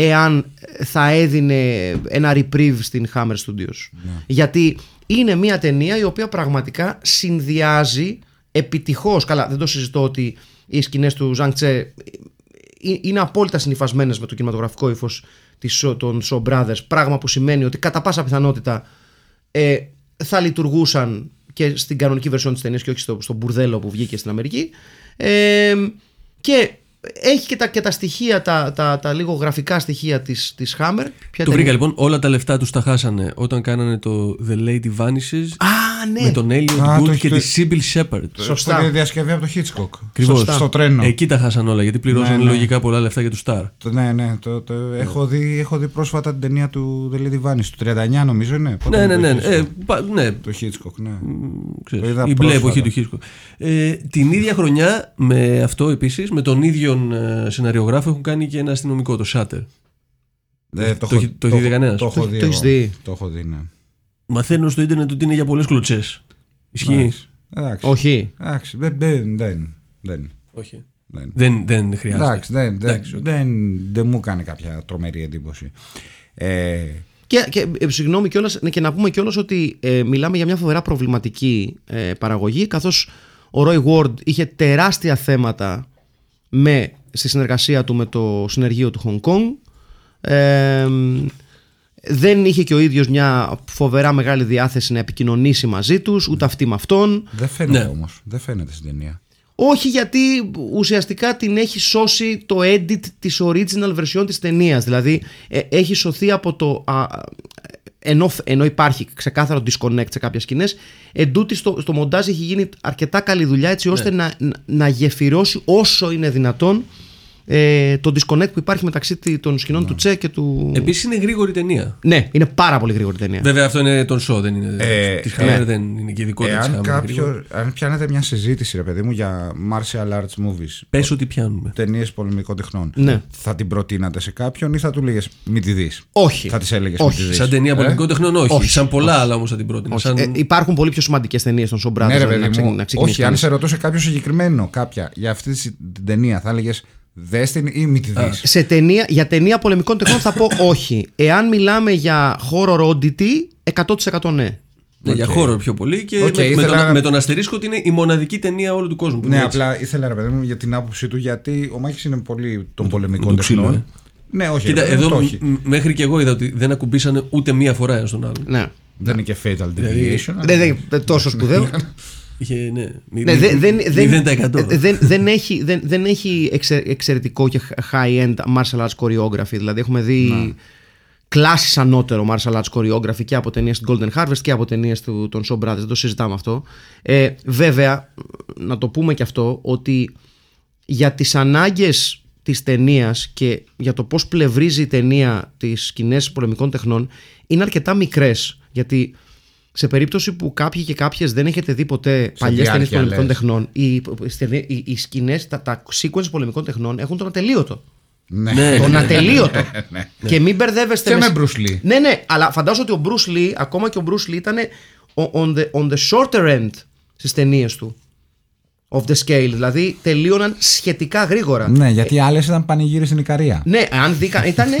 εάν θα έδινε ένα reprieve στην Hammer Studios. Γιατί είναι μια ταινία η οποία πραγματικά συνδυάζει επιτυχώς, καλά δεν το συζητώ ότι οι σκηνές του Ζανγκ Τσε ε, είναι απόλυτα συνυφασμένες με το κινηματογραφικό ύφος της, Shaw- των Shaw Brothers πράγμα που σημαίνει ότι κατά πάσα πιθανότητα ε, θα λειτουργούσαν και στην κανονική version της ταινίας και όχι στο, στο μπουρδέλο που βγήκε στην Αμερική ε, και έχει και τα, και τα στοιχεία, τα, τα, τα λίγο γραφικά στοιχεία της, της Hammer Ποια Το ταινία; βρήκα λοιπόν. Όλα τα λεφτά τους τα χάσανε όταν κάνανε το The Lady Vanishes Α, ναι. με τον Elliot Α, το Gould έχεις και το- τη Sybil Shepard. Σωστά. Το διασκευή από το Hitchcock. Ακριβώς. Στο, στο τρένο. Εκεί τα χάσαν όλα γιατί πληρώσαν Ναι, ναι. λογικά πολλά λεφτά για τους Star. Το- ναι, ναι. Το, το, έχω, δει, έχω δει πρόσφατα την ταινία του The Lady Vanished. Του 39 νομίζω είναι. Πότε Ναι, είναι ναι, το ναι. Ε, Hitchcock. πα- ναι, Το Hitchcock, ναι. ξέρεις, Το είδα η μπλε πρόσφατα. εποχή του Hitchcock. Ε, την ίδια χρονιά με αυτό επίσης, με τον ίδιο ε, σεναριογράφο έχουν κάνει και ένα αστυνομικό, το Shatter. Ε, το έχω- έχει- το έχει δει κανένας; Το έχω Το- δει. το έχεις εγώ. δει; Το έχω δει, ναι. Μαθαίνω στο ίντερνετ ότι είναι για πολλές κλωτσές. Ισχύει; Εντάξει. Εντάξει. Όχι. Εντάξει. Δεν, δεν, δεν, δεν, Όχι. δεν. Δεν, δεν χρειάζεται. Εντάξει, δεν, δεν, Εντάξει, οκ. δεν, δεν μου έκανε κάποια τρομερή εντύπωση. Ε, Και, και ε, συγγνώμη κιόλας, ναι, και να πούμε κιόλας ότι ε, μιλάμε για μια φοβερά προβληματική ε, παραγωγή καθώς ο Roy Ward είχε τεράστια θέματα με, στη συνεργασία του με το συνεργείο του Hong Kong ε, δεν είχε και ο ίδιος μια φοβερά μεγάλη διάθεση να επικοινωνήσει μαζί τους ούτε αυτή με αυτόν δεν φαίνεται Ναι. όμως. Δεν φαίνεται στην ταινία. όχι γιατί ουσιαστικά την έχει σώσει το edit της original version της ταινίας Δηλαδή ε, έχει σωθεί από το... α, α, ενώ, ενώ υπάρχει ξεκάθαρο disconnect σε κάποιες σκηνές εντούτοι στο, στο μοντάζ έχει γίνει αρκετά καλή δουλειά έτσι ώστε να, να, να γεφυρώσει όσο είναι δυνατόν ε, το disconnect που υπάρχει μεταξύ τη- των σκηνών του Τσε και του... Επίσης είναι γρήγορη ταινία. Ναι, είναι πάρα πολύ γρήγορη ταινία. Βέβαια αυτό είναι τον show, δεν είναι Ε, της ναι. Hammer, δεν είναι και ειδικότητα της Εάν, Hammer. κάποιο, γρήγορα. αν πιάνετε μια συζήτηση, ρε παιδί μου, για martial arts movies, Πες ότι πιάνουμε. ταινίες πολεμικών τεχνών, Ναι. θα την προτείνατε σε κάποιον ή θα του λέγες Μην τη δεις. Όχι. Θα της έλεγες Όχι. Μην τη δεις. Σαν ταινία Ε; πολιτικών τεχνών, όχι. όχι, Σαν πολλά άλλα όμως θα την πρότεινα. Όχι. Σαν... Ε, υπάρχουν πολύ πιο σημαντικές ταινίες των Shaw Brothers Ναι, ρε να- να παιδί ξε- μου. να ξεκινήσει Όχι, αν κανείς. σε ρωτούσε κάποιο συγκεκριμένο κάποια για αυτή την ταινία, θα έλεγες Δες την ή μην τη δεις. σε ταινία, για ταινία πολεμικών τεχνών θα πω όχι. Εάν μιλάμε για horror oddity, 100% ναι. Ναι, για horror πιο πολύ και Οκ, με, με ήθελα- τον, με τον αστερίσκο ότι είναι η μοναδική ταινία όλου του κόσμου. που Ναι, είναι έτσι. απλά ήθελα ρε παιδί μου για την άποψή του γιατί ο Μάχη είναι πολύ των με πολεμικών το ξύλο, τεχνών. ε. Ναι, όχι. Κοίτα, ρε παιδί μου, εδώ το έχει. μ- μέχρι και εγώ είδα ότι δεν ακουμπήσανε ούτε μία φορά ένα στον άλλον. ναι. Δεν είναι και fatal Δηλαδή, deviation. Δεν δεν- δεν τόσο σπουδαίο. Είχε, ναι, μη- Ναι, μη- δεν, δεν, δεν, 0%. δεν, δεν έχει, δεν, δεν έχει εξε- εξαιρετικό και high-end martial arts choreography. Δηλαδή έχουμε δει κλάσεις ανώτερο martial arts choreography και από ταινίες του Golden Harvest και από ταινίες του, των Shaw Brothers. Δεν το συζητάμε αυτό. Ε, βέβαια, να το πούμε και αυτό, ότι για τις ανάγκες της ταινίας και για το πώς πλευρίζει η ταινία τις σκηνές πολεμικών τεχνών είναι αρκετά μικρές γιατί σε περίπτωση που κάποιοι και κάποιες δεν έχετε δει ποτέ παλιές ταινίες διάρκεια, πολεμικών λες. τεχνών, οι, οι, οι, οι σκηνές, τα, τα sequence πολεμικών τεχνών έχουν τον ατελείωτο. Ναι. Ναι, Τον ναι. ατελείωτο. Και μην μπερδεύεστε Και με σ- Bruce Lee. Ναι, ναι, αλλά φαντάζομαι ότι ο Bruce Lee, ακόμα και ο Bruce Lee ήταν on the, on the shorter end στις ταινίες του. Of the scale. Δηλαδή τελείωναν σχετικά γρήγορα. Ναι, γιατί άλλες ήταν πανηγύρι στην Ικαρία. Ναι, αν δει. κα- Ήταν.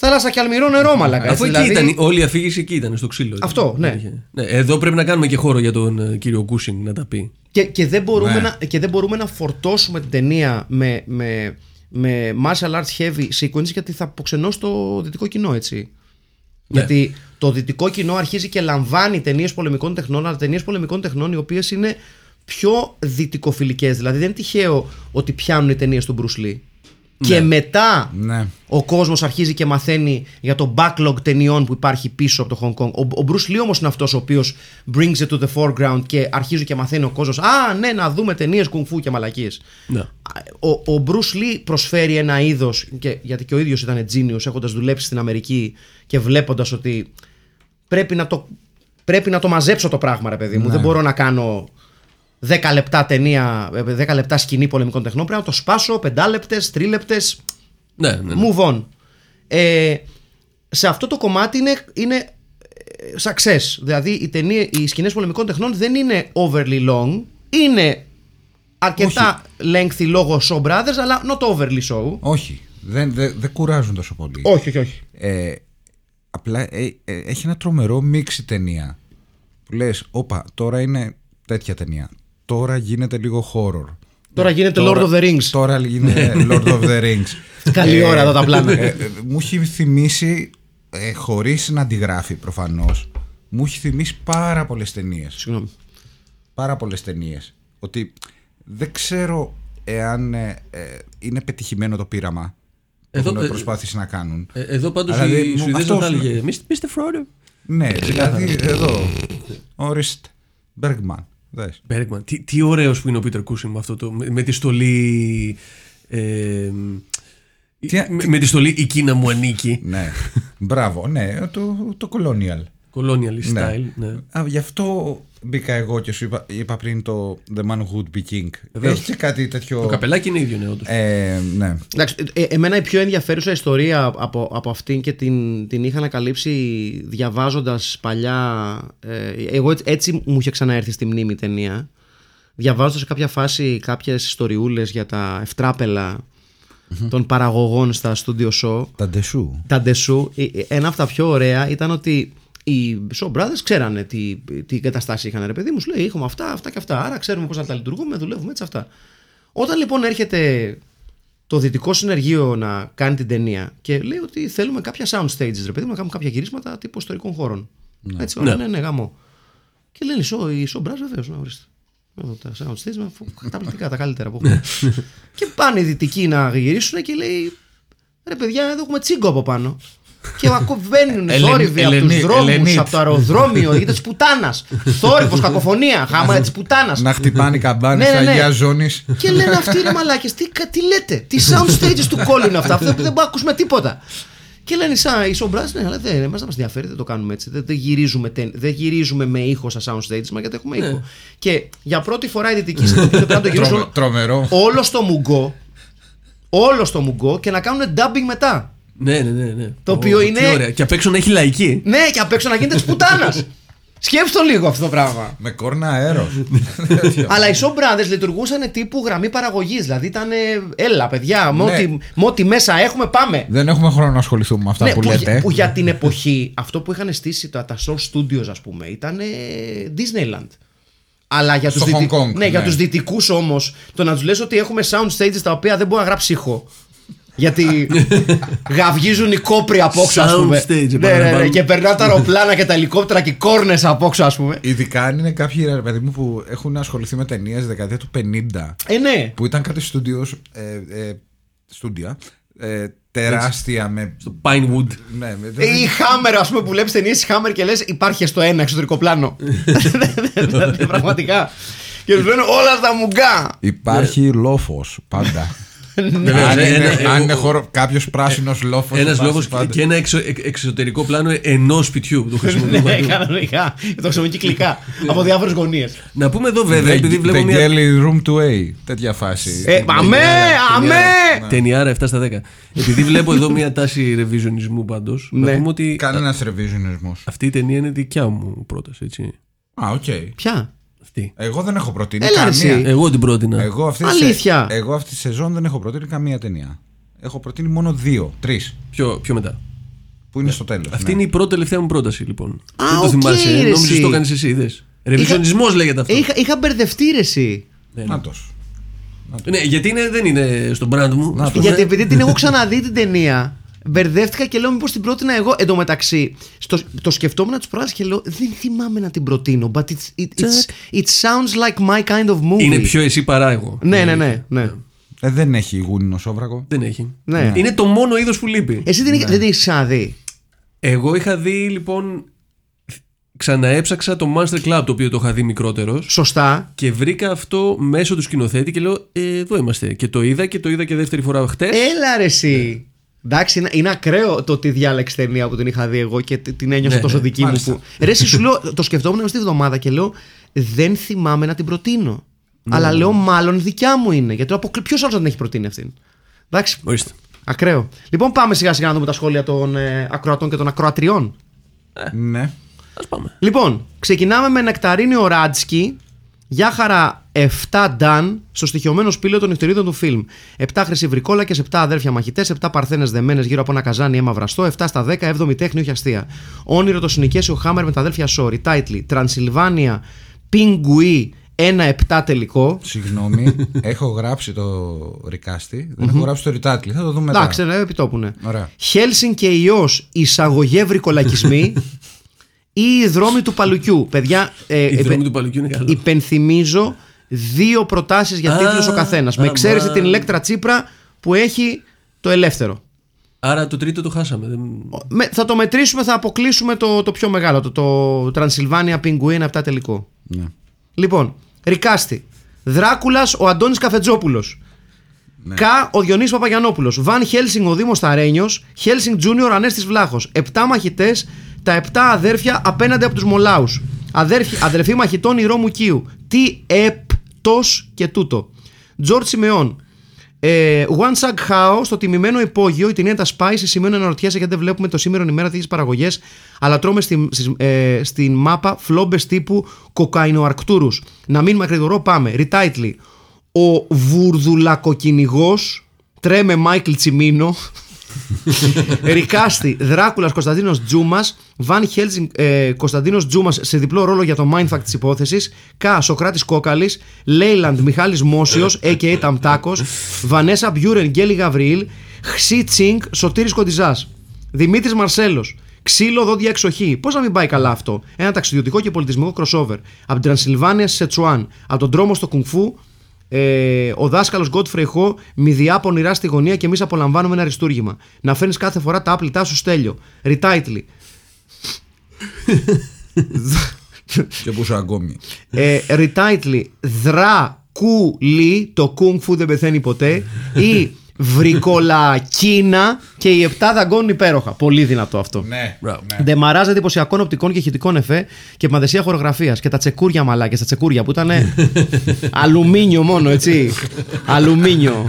είναι. θάλασσα και αλμυρό νερό, μαλακά. Αφού έτσι, εκεί δηλαδή- ήταν, όλη η αφήγηση εκεί ήταν, στο ξύλο. Αυτό, Δεν ναι. είχε- ναι. Εδώ πρέπει να κάνουμε και χώρο για τον ε, κύριο Κούσινγκ να τα πει. Και, και, δεν μπορούμε Ναι. να, και δεν μπορούμε να φορτώσουμε την ταινία με, με, με martial arts heavy sequence γιατί θα αποξενώσει το δυτικό κοινό, έτσι. Ναι. Γιατί το δυτικό κοινό αρχίζει και λαμβάνει ταινίες πολεμικών τεχνών, αλλά ταινίες πολεμικών τεχνών οι οποίες είναι πιο δυτικοφιλικές. Δηλαδή δεν είναι τυχαίο ότι πιάνουν οι ταινίες του Bruce Lee. Και μετά Ναι. ο κόσμος αρχίζει και μαθαίνει για το backlog ταινιών που υπάρχει πίσω από το Hong Kong. Ο, ο Bruce Lee όμως είναι αυτός ο οποίος brings it to the foreground και αρχίζει και μαθαίνει ο κόσμος. Α, ναι, να δούμε ταινίες κουνφού και μαλακίες. Ναι. Ο, ο Bruce Lee προσφέρει ένα είδος, γιατί και ο ίδιος ήταν genius έχοντας δουλέψει στην Αμερική και βλέποντας ότι πρέπει να, το, πρέπει να το μαζέψω το πράγμα, ρε παιδί μου. Δεν μπορώ να κάνω 10 λεπτά ταινία, ε, 10 λεπτά σκηνή πολεμικών τεχνών. Πρέπει να το σπάσω 5 λεπτέ, 3 λεπτέ. Ναι, ναι. ναι. Move on. Ε, σε αυτό το κομμάτι είναι, είναι ε, success. Δηλαδή οι, ταινίες, οι σκηνές πολεμικών τεχνών δεν είναι overly long. Είναι αρκετά lengthy λόγω show brothers, αλλά not overly so. Όχι. Δεν, δεν, δεν κουράζουν τόσο πολύ. Όχι, όχι, όχι. Ε, απλά ε, ε, έχει ένα τρομερό μίξ η ταινία. Που λες, όπα, τώρα είναι τέτοια ταινία. Τώρα γίνεται λίγο horror. Τώρα γίνεται Lord of the Rings. Τώρα γίνεται Lord of the Rings. Καλή ώρα εδώ τα πλάνα. ε, ε, μου έχει θυμίσει, ε, χωρίς να αντιγράφει προφανώς, μου έχει θυμίσει πάρα πολλές ταινίες. Συγγνώμη. Πάρα πολλές ταινίες. Ότι δεν ξέρω εάν ε, ε, είναι πετυχημένο το πείραμα που Εδώ, έχουν ε, προσπάθησει να κάνουν. Ε, Εδώ πάντως Αλλά η δηλαδή, μου- Σουηδέζα αυτό θα σου- έλεγε Mr. Mr. Frodo. Ναι, δηλαδή εδώ. Οριστ Μπέργκμαν. Δες. Bergman. Τι, τι ωραίος που είναι ο Πίτερ Κούσιν με αυτό το. Με, με τη στολή. Ε, Τι- με, με τη στολή η Κίνα μου ανήκει. Ναι. Μπράβο, ναι, το, το Colonial. Colonial Ναι. style. Ναι. Α, γι' αυτό μπήκα εγώ και σου είπα, είπα πριν το The Man Who Would Be King. Βεβαίως. Έχει και κάτι τέτοιο. Το καπελάκι είναι ίδιο, ναι, όντως. Ε, ναι. Εντάξει, ε, εμένα η πιο ενδιαφέρουσα ιστορία από, από αυτήν και την, την είχα ανακαλύψει διαβάζοντας παλιά ε, εγώ έτσι, έτσι μου είχε ξαναέρθει στη μνήμη η ταινία διαβάζοντας σε κάποια φάση κάποιες ιστοριούλες για τα ευτράπελα των παραγωγών στα studio show Τα ντεσού. τα ντεσού, ε, ε, ένα από τα πιο ωραία ήταν ότι οι Shaw Brothers ξέρανε τι, τι εγκαταστάσεις είχαν, ρε παιδί μου. Σου λέει: Έχουμε αυτά, αυτά και αυτά. Άρα ξέρουμε πώς να τα λειτουργούμε, δουλεύουμε έτσι αυτά. Όταν λοιπόν έρχεται το δυτικό συνεργείο να κάνει την ταινία και λέει ότι θέλουμε κάποια sound stages, ρε παιδί μου, να κάνουμε κάποια γυρίσματα τύπου ιστορικών χώρων. Έτσι, ωραία, ναι, ναι, γαμό. Και λένε «Σο- οι Shaw Brothers, βεβαίως, να ορίστε. Εδώ Τα sound stages με καταπληκτικά, τα καλύτερα που έχουμε. και πάνε οι δυτικοί να γυρίσουν και λέει: Ρε παιδιά, εδώ έχουμε τσίγκο από πάνω. Και ακουμπαίνουν Ελεν- θόρυβοι από τους Ελενή- δρόμους, Ελενίτ. από το αεροδρόμιο, γιατί τη πουτάνας. Θόρυβος, κακοφωνία, χάμα τη πουτάνας. Να χτυπάνε οι καμπάνες Ναι, ναι, τη ναι. Αγία Ζώνης. Και λένε αυτοί ρε μαλάκες, τι, κα- τι λέτε, τι sound stages του κόλλου είναι αυτά, αυτό δεν μπορούμε να ακούσουμε τίποτα. Και λένε σαν οι Σομπράς, ναι, αλλά δεν εμάς δεν μας ενδιαφέρει, δεν το κάνουμε έτσι. Δεν, δεν, γυρίζουμε, τεν- δεν γυρίζουμε με ήχο στα sound stages, μα γιατί έχουμε ήχο. Και για πρώτη φορά οι δυτικοί συνειδητοποιούν ότι πρέπει να το γυρίσουν Τρομερό. όλο στο μουγκό, όλο στο μουγκό και να κάνουν dubbing μετά. Ναι, ναι, ναι. ναι. Το οποίο Ω, είναι- τι ωραία. Και απ' έξω να έχει λαϊκή. Ναι, και απ' έξω να γίνεται της πουτάνας. Σκέψτε το λίγο αυτό το πράγμα. Με κόρνα αέρος. Αλλά οι Shaw Brothers λειτουργούσαν τύπου γραμμή παραγωγής. Δηλαδή ήταν. Έλα, παιδιά, με Ναι. ό,τι- με ό,τι μέσα έχουμε, πάμε. Δεν έχουμε χρόνο να ασχοληθούμε με αυτά Ναι, που που, λέτε. που για την εποχή αυτό που είχαν στήσει τα, τα Source Studios, ας πούμε, ήταν ε, Disneyland. Αλλά για τους, Στο δυτικ- Hong Kong, ναι, για ναι. τους δυτικούς όμως το να τους λες ότι έχουμε sound stages τα οποία δεν μπορεί να γράψει ήχο γιατί γαυγίζουν οι κόπροι από έξω ας Sound πούμε stage, ναι, ναι, ναι, επαναλαμβάνω. και περνά τα αεροπλάνα και τα ελικόπτερα και οι κόρνες από έξω ας πούμε Ειδικά αν είναι κάποιοι ρε παιδί μου που έχουν ασχοληθεί με ταινίες δεκαετίας του 50. Ε ναι Που ήταν κάτι στούντιος. Ε, ε, στούντια. Ε, τεράστια με. Το Pinewood. Ναι, με- Ε, δεν- Η Hammer, ας πούμε, που βλέπεις ταινίες η Hammer και λες: Υπάρχει στο ένα εξωτερικό πλάνο. Δηλαδή, Πραγματικά. Και τους λένε όλα στα μουγκά. Υπάρχει λόφος πάντα. Βεβαίως, αν ε, είναι, ένα- αν ε, είναι ο- χώρο, κάποιος πράσινος λόφος. Ένας λόγος και ένα εξω- εξ- εξωτερικό πλάνο ενός σπιτιού που το χρησιμοποιούμε. Ναι, κανονικά. Το χρησιμοποιεί κυκλικά. Από διάφορες γωνίες. Να πούμε εδώ βέβαια, επειδή βλέπω The μια Gelly Room to A. Τέτοια φάση. Ε, αμέ, αμέ! ταινιάρα 7 στα 10. Επειδή βλέπω εδώ μια τάση ρεβιζονισμού πάντως, Ναι. να πούμε ότι Κανένας ρεβιζονισμός. αυτή η ταινία είναι δικιά μου πρόταση, έτσι. Α, οκ. Ποια; Αυτή. Εγώ δεν έχω προτείνει Έλα, ρε, καμία. εσύ. Εγώ την πρότεινα. Εγώ αυτή, Αλήθεια. Σε, εγώ αυτή τη σεζόν δεν έχω προτείνει καμία ταινία. Έχω προτείνει μόνο δύο, τρεις. Πιο, πιο μετά; Που είναι στο τέλος. Αυτή είναι η πρώτη τελευταία μου πρόταση, λοιπόν. Α, δεν το οκ, θυμάσαι. ρε, Νόμιζε εσύ. το κάνεις εσύ, είδες. Ρεβιζιονισμό λέγεται αυτό. Είχα, είχα μπερδευτεί ρε εσύ. Να τος. Ναι, γιατί είναι, δεν είναι στο brand μου. Να ας τος. πούμε. Γιατί επειδή την έχω ξαναδεί την ταινία, μπερδεύτηκα και λέω μήπως την πρότεινα εγώ. Εν τω μεταξύ, στο, το σκεφτόμουν τις προάλλες και λέω δεν θυμάμαι να την προτείνω. But it's, it, it's, it sounds like my kind of movie. Είναι πιο εσύ παρά εγώ. Ναι, ναι, ναι. ναι. Ε, δεν έχει γούνινο σόβρακο. Δεν έχει. Ναι. Είναι το μόνο είδος που λείπει. Εσύ δεν, δεν την έχεις ξαναδεί. Εγώ είχα δει λοιπόν. Ξαναέψαξα το Monster Club το οποίο το είχα δει μικρότερος. Σωστά. Και βρήκα αυτό μέσω του σκηνοθέτη και λέω ε, εδώ είμαστε. Και το είδα και το είδα και δεύτερη φορά χτες. Έλα ρε εσύ. Εντάξει, είναι, είναι ακραίο το ότι διάλεξε ταινία που την είχα δει εγώ και τη- την ένιωσα Ναι, τόσο ναι, δική μου. μάλιστα. Που... Ρε, εσύ σου λέω, το σκεφτόμουν στη βδομάδα και λέω δεν θυμάμαι να την προτείνω. Ναι, Αλλά λέω μάλλον δικιά μου είναι. Γιατί ποιος άλλος δεν έχει προτείνει αυτήν; Εντάξει. Ορίστε. Ακραίο. Λοιπόν, πάμε σιγά σιγά να δούμε τα σχόλια των ε, ακροατών και των ακροατριών. Ναι. Α πάμε. Λοιπόν, ξεκινάμε με Νεκταρίνιο Ράτσκι. Γεια χαρά 7 Νταν στο στοιχειωμένο σπήλαιο των νυχτερίδων του φιλμ. 7 χρυσή βρικόλακε, 7 αδέρφια μαχητές, 7 παρθένες δεμένες γύρω από ένα καζάνι αίμα βραστό, 7 στα 10, 7η τέχνη, όχι αστεία. Όνειρο το συνοικέσει ο Χάμερ με τα αδέρφια Σόρι. Τάιτλι. Τρανσιλβάνια Πιγκουί 1-7 τελικό. Συγγνώμη, έχω γράψει το ρικάστη, δεν έχω γράψει το ριτάτλι. Θα το δούμε μετά. Εντάξει, ναι, επιτόπου ναι. Ωραία. Χέλσιν και ιό εισαγωγεύροι κολακισμοί ή οι δρόμοι του Παλουκιού. Παιδιά, ε, Η επε- δρόμη του Παλουκιού είναι καλό. υπενθυμίζω δύο προτάσεις για Α, τίτλους ο καθένας. Με α, εξαίρεση μα. την Ηλέκτρα Τσίπρα που έχει το ελεύθερο. Άρα το τρίτο το χάσαμε. Δεν... Με, θα το μετρήσουμε, θα αποκλείσουμε το, το πιο μεγάλο, το, το Transylvania Penguin 7 τελικό. Ναι. Λοιπόν, Ρικάστη. Δράκουλας ο Αντώνης Καφετζόπουλος. Κα ο Διονύσης Παπαγιανόπουλος. Βαν Χέλσινγκ ο Δήμος Ταρένιος. Χέλσινγκ Τζούνιορ Ανέστης Βλάχος. Επτά μαχητές, τα επτά αδέρφια απέναντι από τους Μολάους. Αδερφοί μαχητών η Ρώμου Κίου. Τι επτό και τούτο. Τζορτ Σιμεών. Ε, One Sag How στο τιμημένο υπόγειο η ταινία τα σπάει σε σημείο να αναρωτιέσαι γιατί δεν βλέπουμε το σήμερα ημέρα τέτοιες παραγωγές, αλλά τρώμε στη, στις, ε, στην μάπα φλόμπες τύπου κοκαϊνοαρκτούρους. Να μην μακρηγορώ, πάμε. Retitle. Ο βουρδουλακοκυνηγός τρέμε Μάικλ Τσιμίνο. Ρικάστη, Δράκουλας Κωνσταντίνος Τζούμας, Βαν Χέλσινγκ ε, Κωνσταντίνος Τζούμας σε διπλό ρόλο για το mindfuck της υπόθεσης, Κα Σοκράτης Κόκαλης, Λέιλαντ Μιχάλης Μόσιος, a.k.a. Ταμτάκος, Βανέσα Μπιούρεν Γκέλι Γαβριήλ, Χσί Τσίνγκ Σωτήρης Κοντιζάς, Δημήτρης Μαρσέλος, Ξύλο δόντια εξοχή. Πώς να μην πάει καλά αυτό; Ένα ταξιδιωτικό και πολιτισμικό crossover. Από την Τρανσιλβάνια σε Τσουάν. Από τον τρόμο στο κουνφού ε, ο δάσκαλος Γκότφρεϊ Χο μηδιά πονηρά στη γωνία και εμείς απολαμβάνουμε ένα αριστούργημα. Να φέρνεις κάθε φορά τα άπλητά σου στέλιο. Ριτάιτλι. Και πού σου αγκόμι. ε, ριτάιτλι. Δρακούλι. Το κουνγκ φου δεν πεθαίνει ποτέ. Ή βρικολακίνα και οι επτά δαγκώνουν υπέροχα. Πολύ δυνατό αυτό. Ναι. Μπράβο. ναι. Ντεμαράζ εντυπωσιακών οπτικών και ηχητικών εφέ και μαδεσία χορογραφίας. Και τα τσεκούρια μαλάκια, τα τσεκούρια που ήταν αλουμίνιο μόνο, έτσι. αλουμίνιο.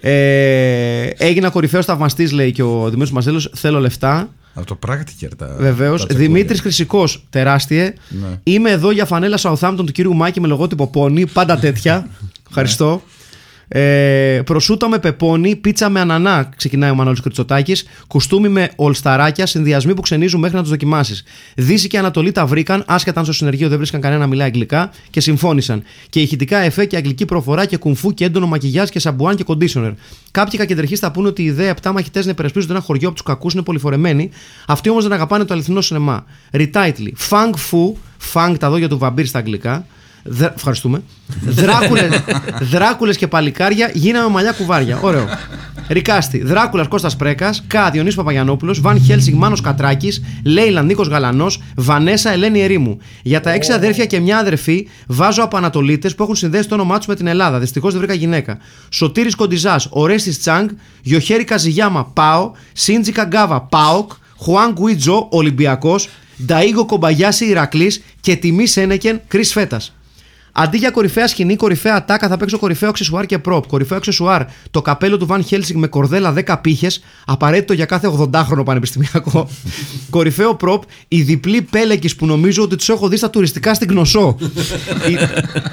Ε, έγινα κορυφαίος θαυμαστής, λέει και ο Δημήτρης Μαρσέλο. Θέλω λεφτά. Από το πράκτικερ τα. Βεβαίως. τα τσεκούρια. Δημήτρης Χρυσικός, τεράστιε. Ναι. Είμαι εδώ για φανέλα Southampton του κύριου Μάκη με λογότυπο πόνι. Πάντα τέτοια. Ευχαριστώ. Ε, προσούτο με πεπόνι, πίτσα με ανανά, ξεκινάει ο Μανώλης Κριτσοτάκης, κουστούμι με ολσταράκια, συνδυασμοί που ξενίζουν μέχρι να τους δοκιμάσεις. Δύση και Ανατολή τα βρήκαν, άσχετα αν στο συνεργείο δεν βρίσκαν κανένα να μιλάει αγγλικά και συμφώνησαν. Και ηχητικά εφέ και αγγλική προφορά και κουνφού και έντονο μακιγιάζ και σαμπουάν και κοντίσονερ. Κάποιοι κακεντρεχείς θα πούνε ότι η ιδέα 7 μαχητές να υπερασπίζονται ένα χωριό από τους κακούς είναι πολυφορεμένη. Αυτοί όμως δεν αγαπάνε το αληθινό σινεμά. Retitle. Fang Fu, Fang τα δόντια του βαμπύρ στα αγγλικά. Δρα... Ευχαριστούμε. Δράκουλες, δράκουλες και παλικάρια γίναμε μαλλιά κουβάρια. Ωραίο. Ρικάστη, Δράκουλας Κώστας Πρέκας, Κα Διονύσης Παπαγιανόπουλος, Βαν Χέλσινγκ Μάνος Κατράκης, Λέιλαν Νίκος Γαλανός, Βανέσα Ελένη Ερήμου. Για τα έξι αδέρφια και μια αδερφή βάζω από Ανατολίτες που έχουν συνδέσει το όνομά τους με την Ελλάδα. Δυστυχώς δεν βρήκα γυναίκα. Σωτήρης Κοντιζάς, Ορέστης Τσάνγκ, Γιοχέρη Καζιγιάμα Πάο, Σίντζι Καγκάβα Πάοκ, Χουάν Γκουίτζο Ολυμπιακός, Νταίγο Κομπαγιάση Ηρακλής και τιμή Σένεκεν Κρις Φέτας. Αντί για κορυφαία σκηνή, κορυφαία ατάκα θα παίξω κορυφαίο αξεσουάρ και προπ. Κορυφαίο αξεσουάρ το καπέλο του Βαν Χέλσινγκ με κορδέλα 10 πύχες, απαραίτητο για κάθε 80χρονο πανεπιστημιακό. κορυφαίο προπ η διπλή πέλεκης που νομίζω ότι τους έχω δει στα τουριστικά στην Κνωσό. η,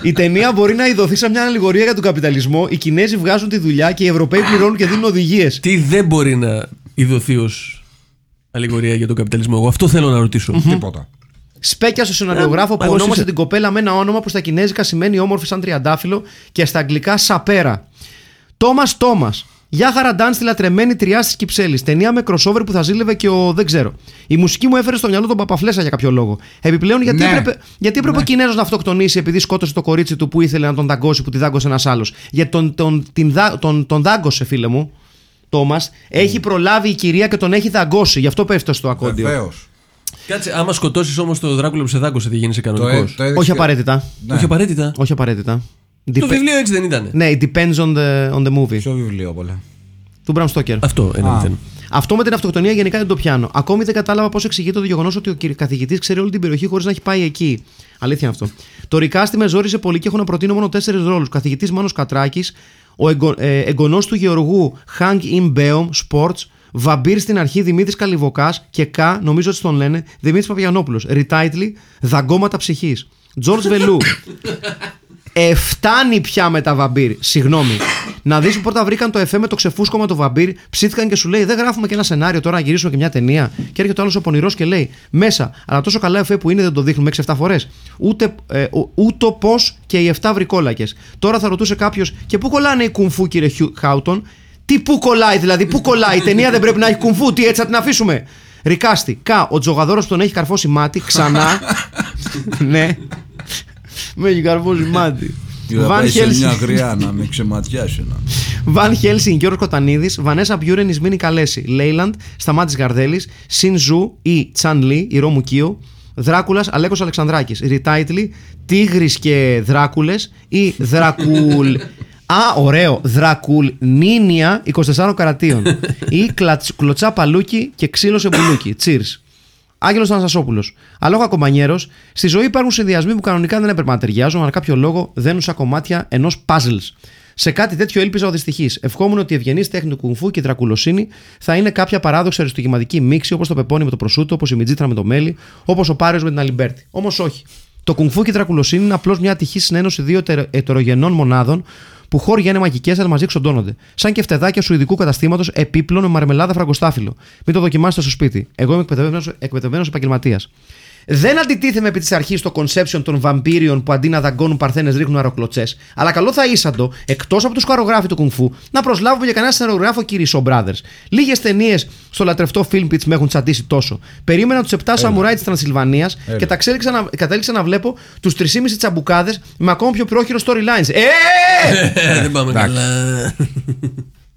η ταινία μπορεί να ειδωθεί σαν μια αλληγορία για τον καπιταλισμό. Οι Κινέζοι βγάζουν τη δουλειά και οι Ευρωπαίοι πληρώνουν και δίνουν οδηγίες. Τι δεν μπορεί να ειδωθεί ως αλληγορία για τον καπιταλισμό; Εγώ αυτό θέλω να ρωτήσω. Τίποτα. Σπέκια στο σεναριογράφο που εγώ ονόμασε σύσα- την κοπέλα με ένα όνομα που στα κινέζικα σημαίνει όμορφη σαν τριαντάφυλλο και στα αγγλικά σαπέρα. Τόμας Τόμας. Γεια χαραντάν στη λατρεμένη τριάς της Κυψέλης. Ταινία με crossover που θα ζήλευε και ο δεν ξέρω. Η μουσική μου έφερε στο μυαλό τον Παπαφλέσα για κάποιο λόγο. Επιπλέον, γιατί Ναι. έπρεπε, γιατί έπρεπε ο Κινέζος να αυτοκτονήσει επειδή σκότωσε το κορίτσι του που ήθελε να τον δαγκώσει που τη δάγκωσε ένας άλλος. Γιατί τον, τον, την, δα- τον, τον δάγκωσε, φίλε μου. Τόμας, έχει προλάβει η κυρία και τον έχει δαγκώσει. Γι' αυτό πέφτει στο ακόντιο. Βεβαίως. Κάτσε, άμα σκοτώσεις όμως το Δράκουλα που σε δάγκωσε, τι γίνεσαι Το, κανονικό. ε- το έδειξε- Όχι απαραίτητα. Ναι. Όχι απαραίτητα. Όχι απαραίτητα. Το Depe- βιβλίο έτσι δεν ήταν. Ναι, it depends on the, on the movie. Ποιο βιβλίο πολλά. Του Bram Stoker. Αυτό ένα Α. μηδέν. Αυτό με την αυτοκτονία γενικά δεν το πιάνω. Ακόμη δεν κατάλαβα πώς εξηγείται το γεγονός ότι ο καθηγητής ξέρει όλη την περιοχή χωρίς να έχει πάει εκεί. Αλήθεια είναι αυτό. Το Ρικάστη με ζόρισε πολύ και έχω να προτείνω μόνο τέσσερις ρόλους. Καθηγητής Μάνος Κατράκης, ο εγγο, ε, εγγονός του γεωργού Hang In Beom Sports, Βαμπύρ στην αρχή Δημήτρης Καλιβοκά και Κα, νομίζω ότι τον λένε, Δημήτρης Παπαγιανόπουλος. Ριτάιτλι, Δαγκώματα ψυχής. Τζορτ Βελού. Ε, φτάνει πια με τα βαμπύρ. Συγγνώμη. Να δεις που πρώτα βρήκαν το εφέ με το ξεφούσκωμα του βαμπύρ, ψήθηκαν και σου λέει: Δεν γράφουμε και ένα σενάριο τώρα να γυρίσουμε και μια ταινία. Και έρχεται ο άλλος ο πονηρός και λέει: Μέσα, αλλά τόσο καλά εφέ που είναι δεν το δείχνουμε 6-7 φορές. Ούτε, ε, ο- ούτω πώς και οι 7 βρικόλακες. Τώρα θα ρωτούσε κάποιος: Και πού κολλάνε οι κουμφού, κύριε Χιου- Χάουτον; Τι πού κολλάει, δηλαδή, πού κολλάει. Η ταινία δεν πρέπει να έχει κουμφού, τι έτσι θα την αφήσουμε. Recasting, Κα, ο τζογαδόρος που τον έχει καρφώσει μάτι, ξανά. ναι. Με έχει καρφώσει μάτι. Βαν Χέλσινγκ. γριά να με ξεματιάσει. Να. Βαν Χέλσινγκ, Γιώργος Κοτανίδης, Βανέσα Μπιούρεν, Ισμήνη Καλέση, Λέιλαντ, Σταμάτης Γαρδέλης, Σιν Ζου ή Τσαν Λί, η Ρώμου Κίο, Δράκουλας Αλέκος Αλεξανδράκης, Ριτάιτλι, Τίγρης και Δράκουλες ή Δρακουλ. Α, ωραίο. Δρακουλ Νίνια 24 καρατίων. ή κλατς- κλωτσά παλούκι και ξύλο σε μπουλούκι. Cheers. Άγγελος Θανασόπουλο. Αλόγα κομπανιέρο, στη ζωή υπάρχουν συνδυασμοί που κανονικά δεν έπρεπε να ταιριάζουν, αλλά κάποιο λόγο δένουν σαν κομμάτια ενός puzzles. Σε κάτι τέτοιο έλπιζα ο δυστυχής. Ευχόμουν ότι η ευγενή τέχνη του κουνφού και η δρακουλοσύνη θα είναι κάποια παράδοξη αριστουργηματική μίξη, όπως το πεπόνι με το προσούτο, όπως η μυζήθρα με το μέλι, όπως ο Πάριος με την Αλιμπέρτη. Όμως όχι. Το κουνφού και η δρακουλοσύνη είναι απλώς μια ατυχή συνένωση δύο ετερο- ετερογενών μονάδων που χώρια είναι μαγικές αλλά μαζί εξοντώνονται. Σαν κεφτεδάκια σου ειδικού καταστήματος επίπλων με μαρμελάδα φραγκοστάφυλλο. Μην το δοκιμάσετε στο σπίτι. Εγώ είμαι εκπαιδευμένος επαγγελματίας. Δεν αντιτίθεμαι επί της αρχής στο conception των βαμπύριων που αντί να δαγκώνουν παρθένες ρίχνουν αεροκλωτσές. Αλλά καλό θα ήσαντο, εκτός από τους χορογράφους του κουνφού, να προσλάβουμε για κανένα σεναριογράφο κύριοι Shaw Brothers. Λίγες ταινίες στο λατρευτό film pitch με έχουν τσαντήσει τόσο. Περίμενα τους 7 σαμουράι της Τρανσιλβανίας και τα ξέλιξα να, κατέληξα να βλέπω τους 3,5 τσαμπουκάδες με ακόμα πιο πρόχειρο storylines. Ε! Ε, Δεν πάμε καλά.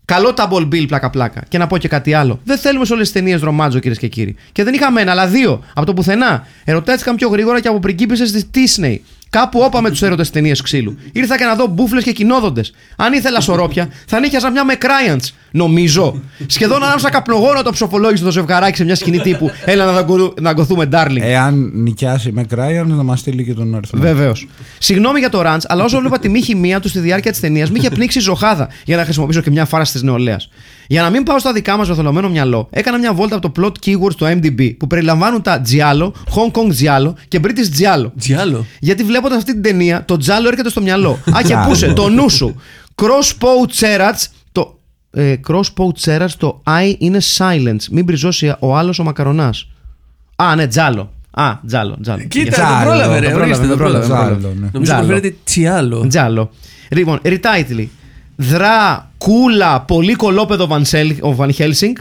Καλό double bill πλάκα-πλάκα. Και να πω και κάτι άλλο. Δεν θέλουμε σε όλες τις ταινίες ρομάτζο, κυρίες και κύριοι. Και δεν είχαμε ένα, αλλά δύο. Από το πουθενά. Ερωτέθηκαν πιο γρήγορα και από πριγκίπισες της Disney. Κάπου όπα με τους έρωτες ταινίες ξύλου. Ήρθα και να δω μπούφλες και κοινόδοντες. Αν ήθελα σωρόπια, θα νύχιαζα μια με Cryants. Νομίζω. Σχεδόν ανάμεσα καπνογόνο το ψοφολόγησε το ζευγαράκι σε μια σκηνή τύπου. Έλα να δαγκω- να γκωθούμε, darling. Εάν νοικιάσει με Cryans να μας στείλει και τον αριθμό. Βεβαίως. Συγγνώμη για το ραντ, αλλά όσο βλέπα τη μη χημεία τους στη διάρκεια της ταινίας, με είχε πνίξει η ζωχάδα για να χρησιμοποιήσω και μια φάραση της νεολαίας. Για να μην πάω στα δικά μας βεθολωμένο μυαλό, έκανα μια βόλτα από το plot keywords του MDB που περιλαμβάνουν τα Giallo, Hong Kong Giallo και British Giallo. Τζιάλο. Γιατί βλέποντας αυτή την ταινία, το Giallo έρχεται στο μυαλό. Α, και Giallo. πούσε το νου σου. Crossbow Cherats, το. Ε, crossbow Cherats, το I είναι silence. Μην μπριζώσει ο άλλος ο μακαρονάς. Α, ναι, Τζάλο. Α, Τζάλο, Τζάλο. Κοίτα, Τζάλο, το πρόλαβε, το ρε. πρόλαβε, Ορίστε, το το πρόλαβε, πρόλαβε. το πρόλαβε. ναι. Νομίζω Τζάλο. προφέρεται Τσιάλο. Τζάλο. Λοιπόν, retitle. Δρακούλα, πολύ κολόπεδο Van Sel- ο Van Helsing.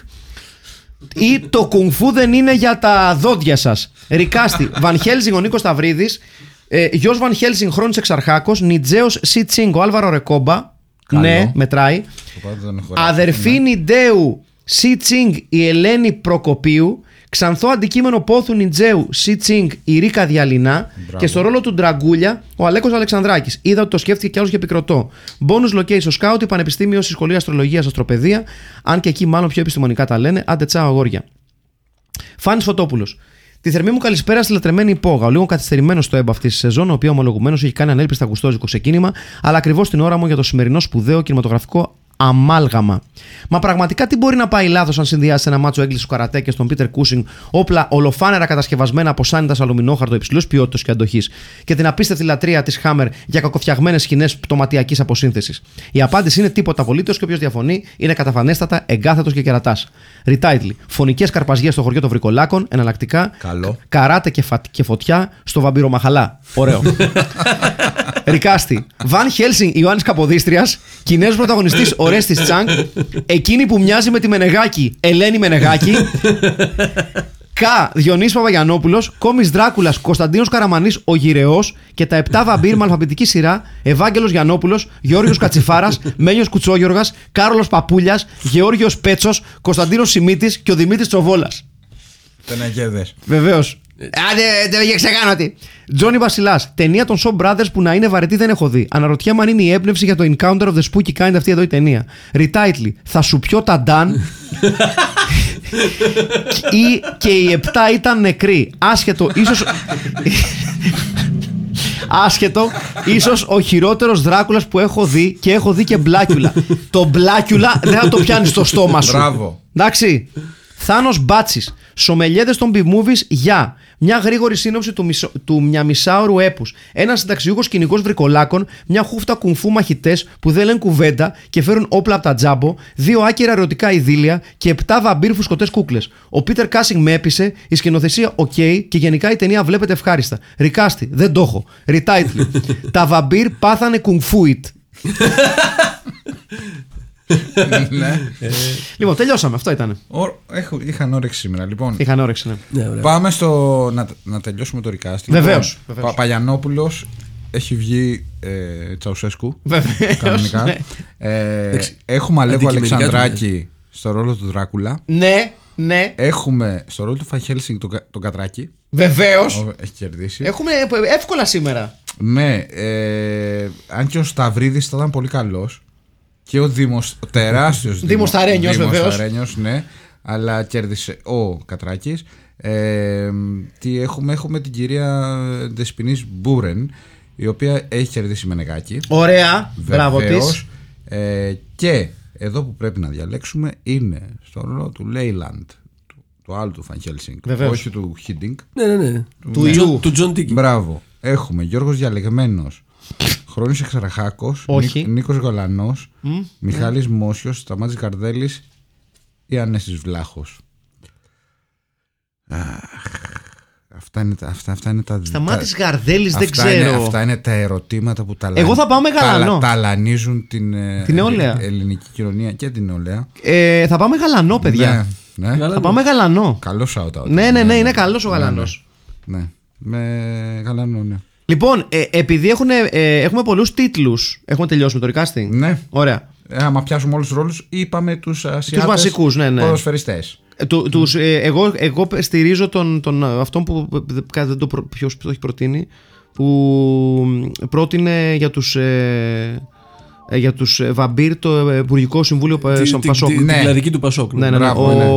Ή το κουνφού δεν είναι για τα δόντια σας. Ρικάστη. Van Helsing ο Νίκος Σταυρίδης. Ε, Γιος Van Helsing Χρόνης Εξαρχάκος. Νιτζέος Σιτσίνγκ ο Άλβαρο Ρεκόμπα. Καλό. Ναι, μετράει. Οπότε δεν έχω γράψει. Αδερφή Νιντέου Σι Τσίνγκ η Ελένη Προκοπίου. Ξανθό αντικείμενο πόθου Νιτζέου Σι Τσίνγκ η Ρίκα Διαλυνά. Και στο ρόλο του Ντραγκούλια ο Αλέκος Αλεξανδράκης. Είδα ότι το σκέφτηκε κι άλλος και επικροτώ. Bonus location scout, Πανεπιστήμιο στη Σχολή Αστρολογίας Αστροπαιδεία. Αν και εκεί μάλλον πιο επιστημονικά τα λένε. Άντε τσάω αγόρια. Φάνης Φωτόπουλος. Τη θερμή μου καλησπέρα στη λατρεμένη υπόγα. Ο λίγο καθυστερημένος στο έμπα αυτής της σεζόν, ο οποίος ομολογουμένως έχει κάνει ανέλπιστα γουστόζικο ξεκίνημα, αλλά ακριβώς την ώρα μου για το σημερινό σπουδαίο κινηματογραφικό αμάλγαμα. Μα πραγματικά τι μπορεί να πάει λάθος αν συνδυάσει ένα μάτσο έγκλησης του καρατέ και στον Πίτερ Κούσινγκ όπλα ολοφάνερα κατασκευασμένα από σάνιτας αλουμινόχαρτο υψηλούς ποιότητας και αντοχής και την απίστευτη λατρεία της Χάμερ για κακοφτιαγμένες σκηνές πτωματιακής αποσύνθεσης. Η απάντηση είναι τίποτα απολύτως και όποιος διαφωνεί είναι καταφανέστατα εγκάθετος και κερατάς. Ριτάιτλι. Φωνικές καρπαζιές στο χωριό των Βρικολάκων, εναλλακτικά. Καλό. Καράτε και, φα... και φωτιά στο βαμπυρομαχαλά. Ωραίο. Ρικάστη. Βαν Χέλσινγκ Ιωάννης Καποδίστριας. Κινέζος πρωταγωνιστής Ορέστη Τσάνγκ. Εκείνη που μοιάζει με τη Μενεγάκη. Ελένη Μενεγάκη. Κα. Διονύσης Παπαγιανόπουλος, Κόμις Δράκουλας, Κωνσταντίνος Καραμανής, ο Γυρεός και τα 7 βαμπύρ με αλφαβητική σειρά, Ευάγγελος Γιαννόπουλος, Γεώργιος Κατσιφάρας, Μένιος Κουτσόγιοργας, Κάρολος Παπούλιας, Γεώργιος Πέτσος, Κωνσταντίνος Σιμίτης και ο Δημήτρης Τσοβόλας. Τεναγέδε. Βεβαίως. Άντε, δεν είχε ξεκάνω τι. Τζόνι Βασιλάς. Ταινία των Shaw Brothers που να είναι βαρετή δεν έχω δει. Αναρωτιέμαι αν είναι η έμπνευση για το Encounter of the Spooky Kind αυτή εδώ η ταινία. Retitle. Θα σου πιω τα Νταν. ή και οι 7 ήταν νεκροί. Άσχετο, ίσως... Άσχετο, ίσως ο χειρότερος Δράκουλας που έχω δει και έχω δει και Μπλάκιουλα. το Μπλάκιουλα δεν θα το πιάνεις στο στόμα σου. Μπράβο. Εντάξει. Θάνος Μπάτσης. Σομελιέδες των B-movies για μια γρήγορη σύνοψη του, μισο, του μια μισάωρου έπους. Ένας συνταξιούχος κυνηγός βρικολάκων, μια χούφτα κουνφού μαχητές που δεν λένε κουβέντα και φέρουν όπλα από τα Τζάμπο, δύο άκυρα ερωτικά ειδύλλια και επτά βαμπύρ φουσκωτές κούκλες. Ο Πίτερ Κάσινγκ με έπεισε, η σκηνοθεσία οκ και γενικά η ταινία βλέπεται ευχάριστα. Recasting, δεν το έχω. Retitle. Τα βαμπύρ πάθανε κουνφούιτ. ναι. Λοιπόν, τελειώσαμε. Αυτό ήταν. Ω, έχω, είχαν όρεξη σήμερα. Λοιπόν, Είχαν όρεξη, ναι. Ναι, ωραία. πάμε στο. Να, να τελειώσουμε το ρικάστη. Βεβαίως, Λοιπόν, βεβαίως. Παπαγιανόπουλο έχει βγει ε, Τσαουσέσκου. Βεβαίως, Κανονικά. ναι. Ε, Εντάξει, έχουμε Αλέγο αντικειμενικά του Αλεξανδράκη στο ρόλο του Δράκουλα. Ναι, ναι, Έχουμε στο ρόλο του Φαχέλσινγκ τον, Κα- τον Κατράκη. βεβαίως. Ο- Έχει κερδίσει. Έχουμε εύκολα σήμερα. Ναι, ε, αν και ο Σταυρίδης θα ήταν πολύ καλός και ο Δήμος, ο τεράστιος Δήμος Ταρένιος, Δήμος βεβαίως. Ταρένιος, ναι, αλλά κέρδισε ο Κατράκης. Ε, τι έχουμε, έχουμε την κυρία Δεσποινής Μπούρεν, η οποία έχει κερδίσει με νεγάκι. Ωραία. Μπράβο της. Βεβαίως. Ε, και εδώ που πρέπει να διαλέξουμε είναι στο ρόλο του Λέιλαντ, του, του άλλου του Φαν Χέλσινγκ, Βεβαίως. όχι του Χίντινγκ. Ναι, ναι, ναι. Του Τζον- ιού. Του Τζον Τίκη. Μπράβο. Έχουμε Γιώργος Διαλεγμένος, Χρόνης Εξαραχάκος, Όχι. Νίκ- Νίκος Γαλανός, Μιχάλης Μόσιος, Σταμάτης Καρδέλης ή Ανέστης Βλάχος. Αχ, αυτά είναι τα, αυτά, αυτά είναι τα Σταμάτης τα- Γαρδέλης, δεν αυτά είναι- ξέρω. αυτά είναι τα ερωτήματα που ταλα... Εγώ θα πάω με Γαλανό. ταλα- ταλανίζουν την, ε, Την νεολαία. ε, ελληνική κοινωνία και την νεολαία. Ε, θα πάμε γαλανό, παιδιά. Ναι, ναι. Γαλανό. Θα πάμε γαλανός. Καλός shout out. Ναι, ναι, ναι, είναι καλός ο γαλανός. Ναι, ναι. Με γαλανό, ναι. Λοιπόν, ε, επειδή έχουν, ε, έχουμε πολλούς τίτλους. Έχουμε τελειώσει με το recasting. Ναι. Ωραία. Ε, άμα πιάσουμε όλους τους ρόλους, είπαμε τους Ασιάτες. βασικούς, ναι, ναι. Ποδοσφαιριστές. Ε, του- τους, ε, εγώ, εγώ στηρίζω τον, τον, αυτόν που ε, δεν το, προ- ποιος το έχει προτείνει που πρότεινε για τους ε, ε, για τους ε, Βαμπύρ το ε, Υπουργικό Συμβούλιο ε, Τη- Σα- τη- Πασόκ. τη- Ναι. Την κλαρική του Πασόκ. Ναι, ναι, ναι. Μπράβο, Ο, ναι. ο,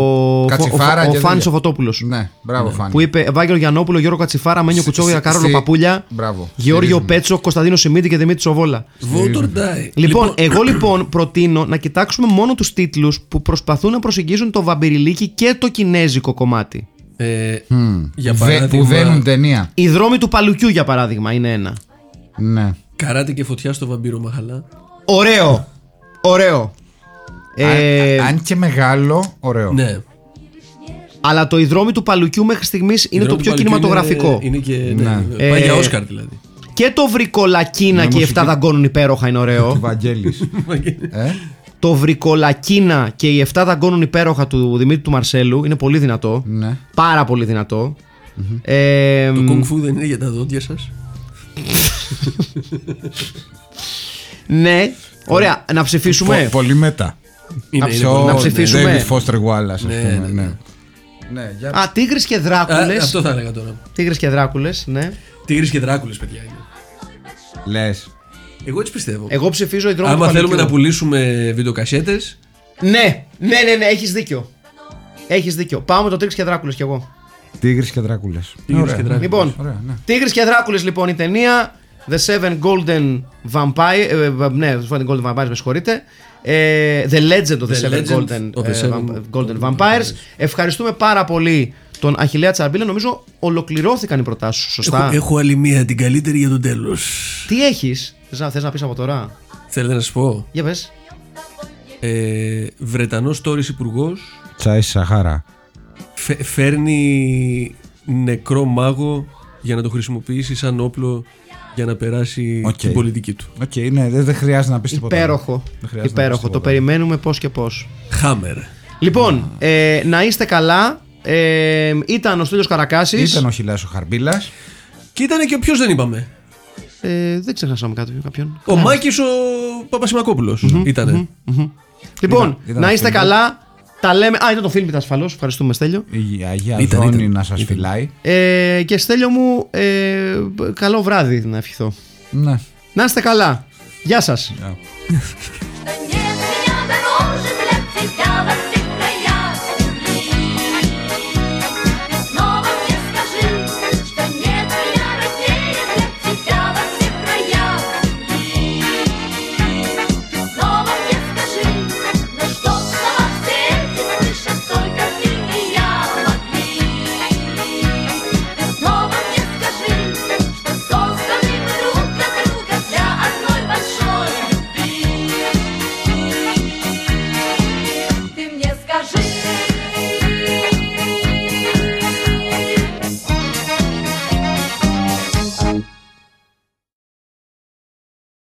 Κατσιφάρα ο, και ο Φάνης τέτοια. ο Φωτόπουλος Ναι, μπράβο, Φάνη. Που είπε Ευάγγελο Γιαννόπουλο, Γιώργο Κατσιφάρα, Μένιο Στη- Κουτσόγια, στη- Κάρολο στη- Παπούλια, Μπράβο. Γεώργιο Στηρίζουμε. Πέτσο, Κωνσταντίνο Σιμίτη και Δημήτρη Τσοβόλα. Vote or die. Λοιπόν, εγώ λοιπόν προτείνω να κοιτάξουμε μόνο τους τίτλους που προσπαθούν να προσεγγίσουν το βαμπυριλίκι και το κινέζικο κομμάτι. ε, για Δε- παράδειγμα, Που δένουν ταινία. Η δρόμη του Παλουκιού, για παράδειγμα, είναι ένα. Ναι. καράτε και φωτιά στο βαμπύρο Μαχαλά. Ωραίο. Ωραίο. Ε, Αν, αν και μεγάλο, ωραίο. Ναι. Αλλά το «Η δρόμη του Παλουκιού μέχρι στιγμής είναι Η το Δρόμη πιο του Παλουκιού κινηματογραφικό. Είναι, είναι και. Ναι. Ναι. Πάει Ε, για Όσκαρ δηλαδή. Και το βρικολακίνα και οι μουσική. 7 δαγκώνουν υπέροχα είναι Του ωραίο. Βαγγέλης. ε; το βρικολακίνα και οι 7 δαγκώνουν υπέροχα του Δημήτρη του Μαρσέλου είναι πολύ δυνατό. ναι. Πάρα πολύ δυνατό. Ε, Το Kung Fu δεν είναι για τα δόντια σας; ναι. Ωραία, να ψηφίσουμε. Πο- Πολύ μετά. Είναι, είναι Πιο πολύ- να ψηφίσουμε. David Foster Wallace, ας Ναι, πούμε. Ναι, Ναι, ναι. για- Α, Τίγρης και Α, Δράκουλε. Αυτό θα έλεγα τώρα. Τίγρης και Δράκουλες, ναι. Τίγρης και δράκουλες, παιδιά είναι. Λες. Εγώ έτσι πιστεύω. Εγώ ψηφίζω η δρόμο Άμα του θέλουμε Παλικιού. να πουλήσουμε βιντεοκασέτες. Ναι, ναι, ναι, ναι έχεις δίκιο. Έχεις δίκιο. Πάω με το Τίγρης και Δράκουλες κι εγώ. Τίγρης και Δράκουλες. Τίγρης Ωραία, και ναι. Δράκουλες. Λοιπόν, Ωραία, ναι. Τίγρης και Δράκουλες λοιπόν η ταινία. The Seven Golden Vampire. ε, ε, ναι, The Seven Golden Vampires, με συγχωρείτε. Ε, the Legend of the, The Seven Legend Golden, of the ε, Seven Vamp- Golden Golden Vampires. Vampires. Ευχαριστούμε πάρα πολύ τον Αχιλέα Τσαρμπίλα. Νομίζω ολοκληρώθηκαν οι προτάσεις σου, σωστά; Έχω, έχω άλλη μία, την καλύτερη για το τέλος. Τι έχεις, θες να, θες να πεις από τώρα; Θέλετε να σας πω; Για πες. Ε, Βρετανός τόρη υπουργός Τσάις Σαχάρα. φέρνει νεκρό μάγο για να το χρησιμοποιήσει σαν όπλο για να περάσει Οκ. την πολιτική του. Οκ, ναι, δεν, δεν χρειάζεται να πεις τίποτα. Υπέροχο. Δεν χρειάζεται να Υπέροχο. πεις Το τίποτα. περιμένουμε πώς και πώς. Χάμερ. Λοιπόν, ε, να είστε καλά. Ε, ήταν ο Στέλιος Καρακάσης. Ήταν ο Χιλάς ο Χαρμπίλας. Και ήταν και ποιος δεν είπαμε; Ε, δεν ξεχάσαμε κάτι, κάποιον. Ο Μάκης ο Παπασημακόπουλος ήτανε. Λοιπόν, Ήταν- ήταν να ο είστε Φίλιππος. καλά. Τα λέμε. Α, ήταν το φίλμ ασφαλώς. Ευχαριστούμε, Στέλιο. Η Αγία Ήταν, Δόνη ήταν. να σας Ήταν. φυλάει. Ε, και Στέλιο μου, ε, καλό βράδυ να ευχηθώ. Ναι. Να είστε καλά. Γεια σας. Γεια.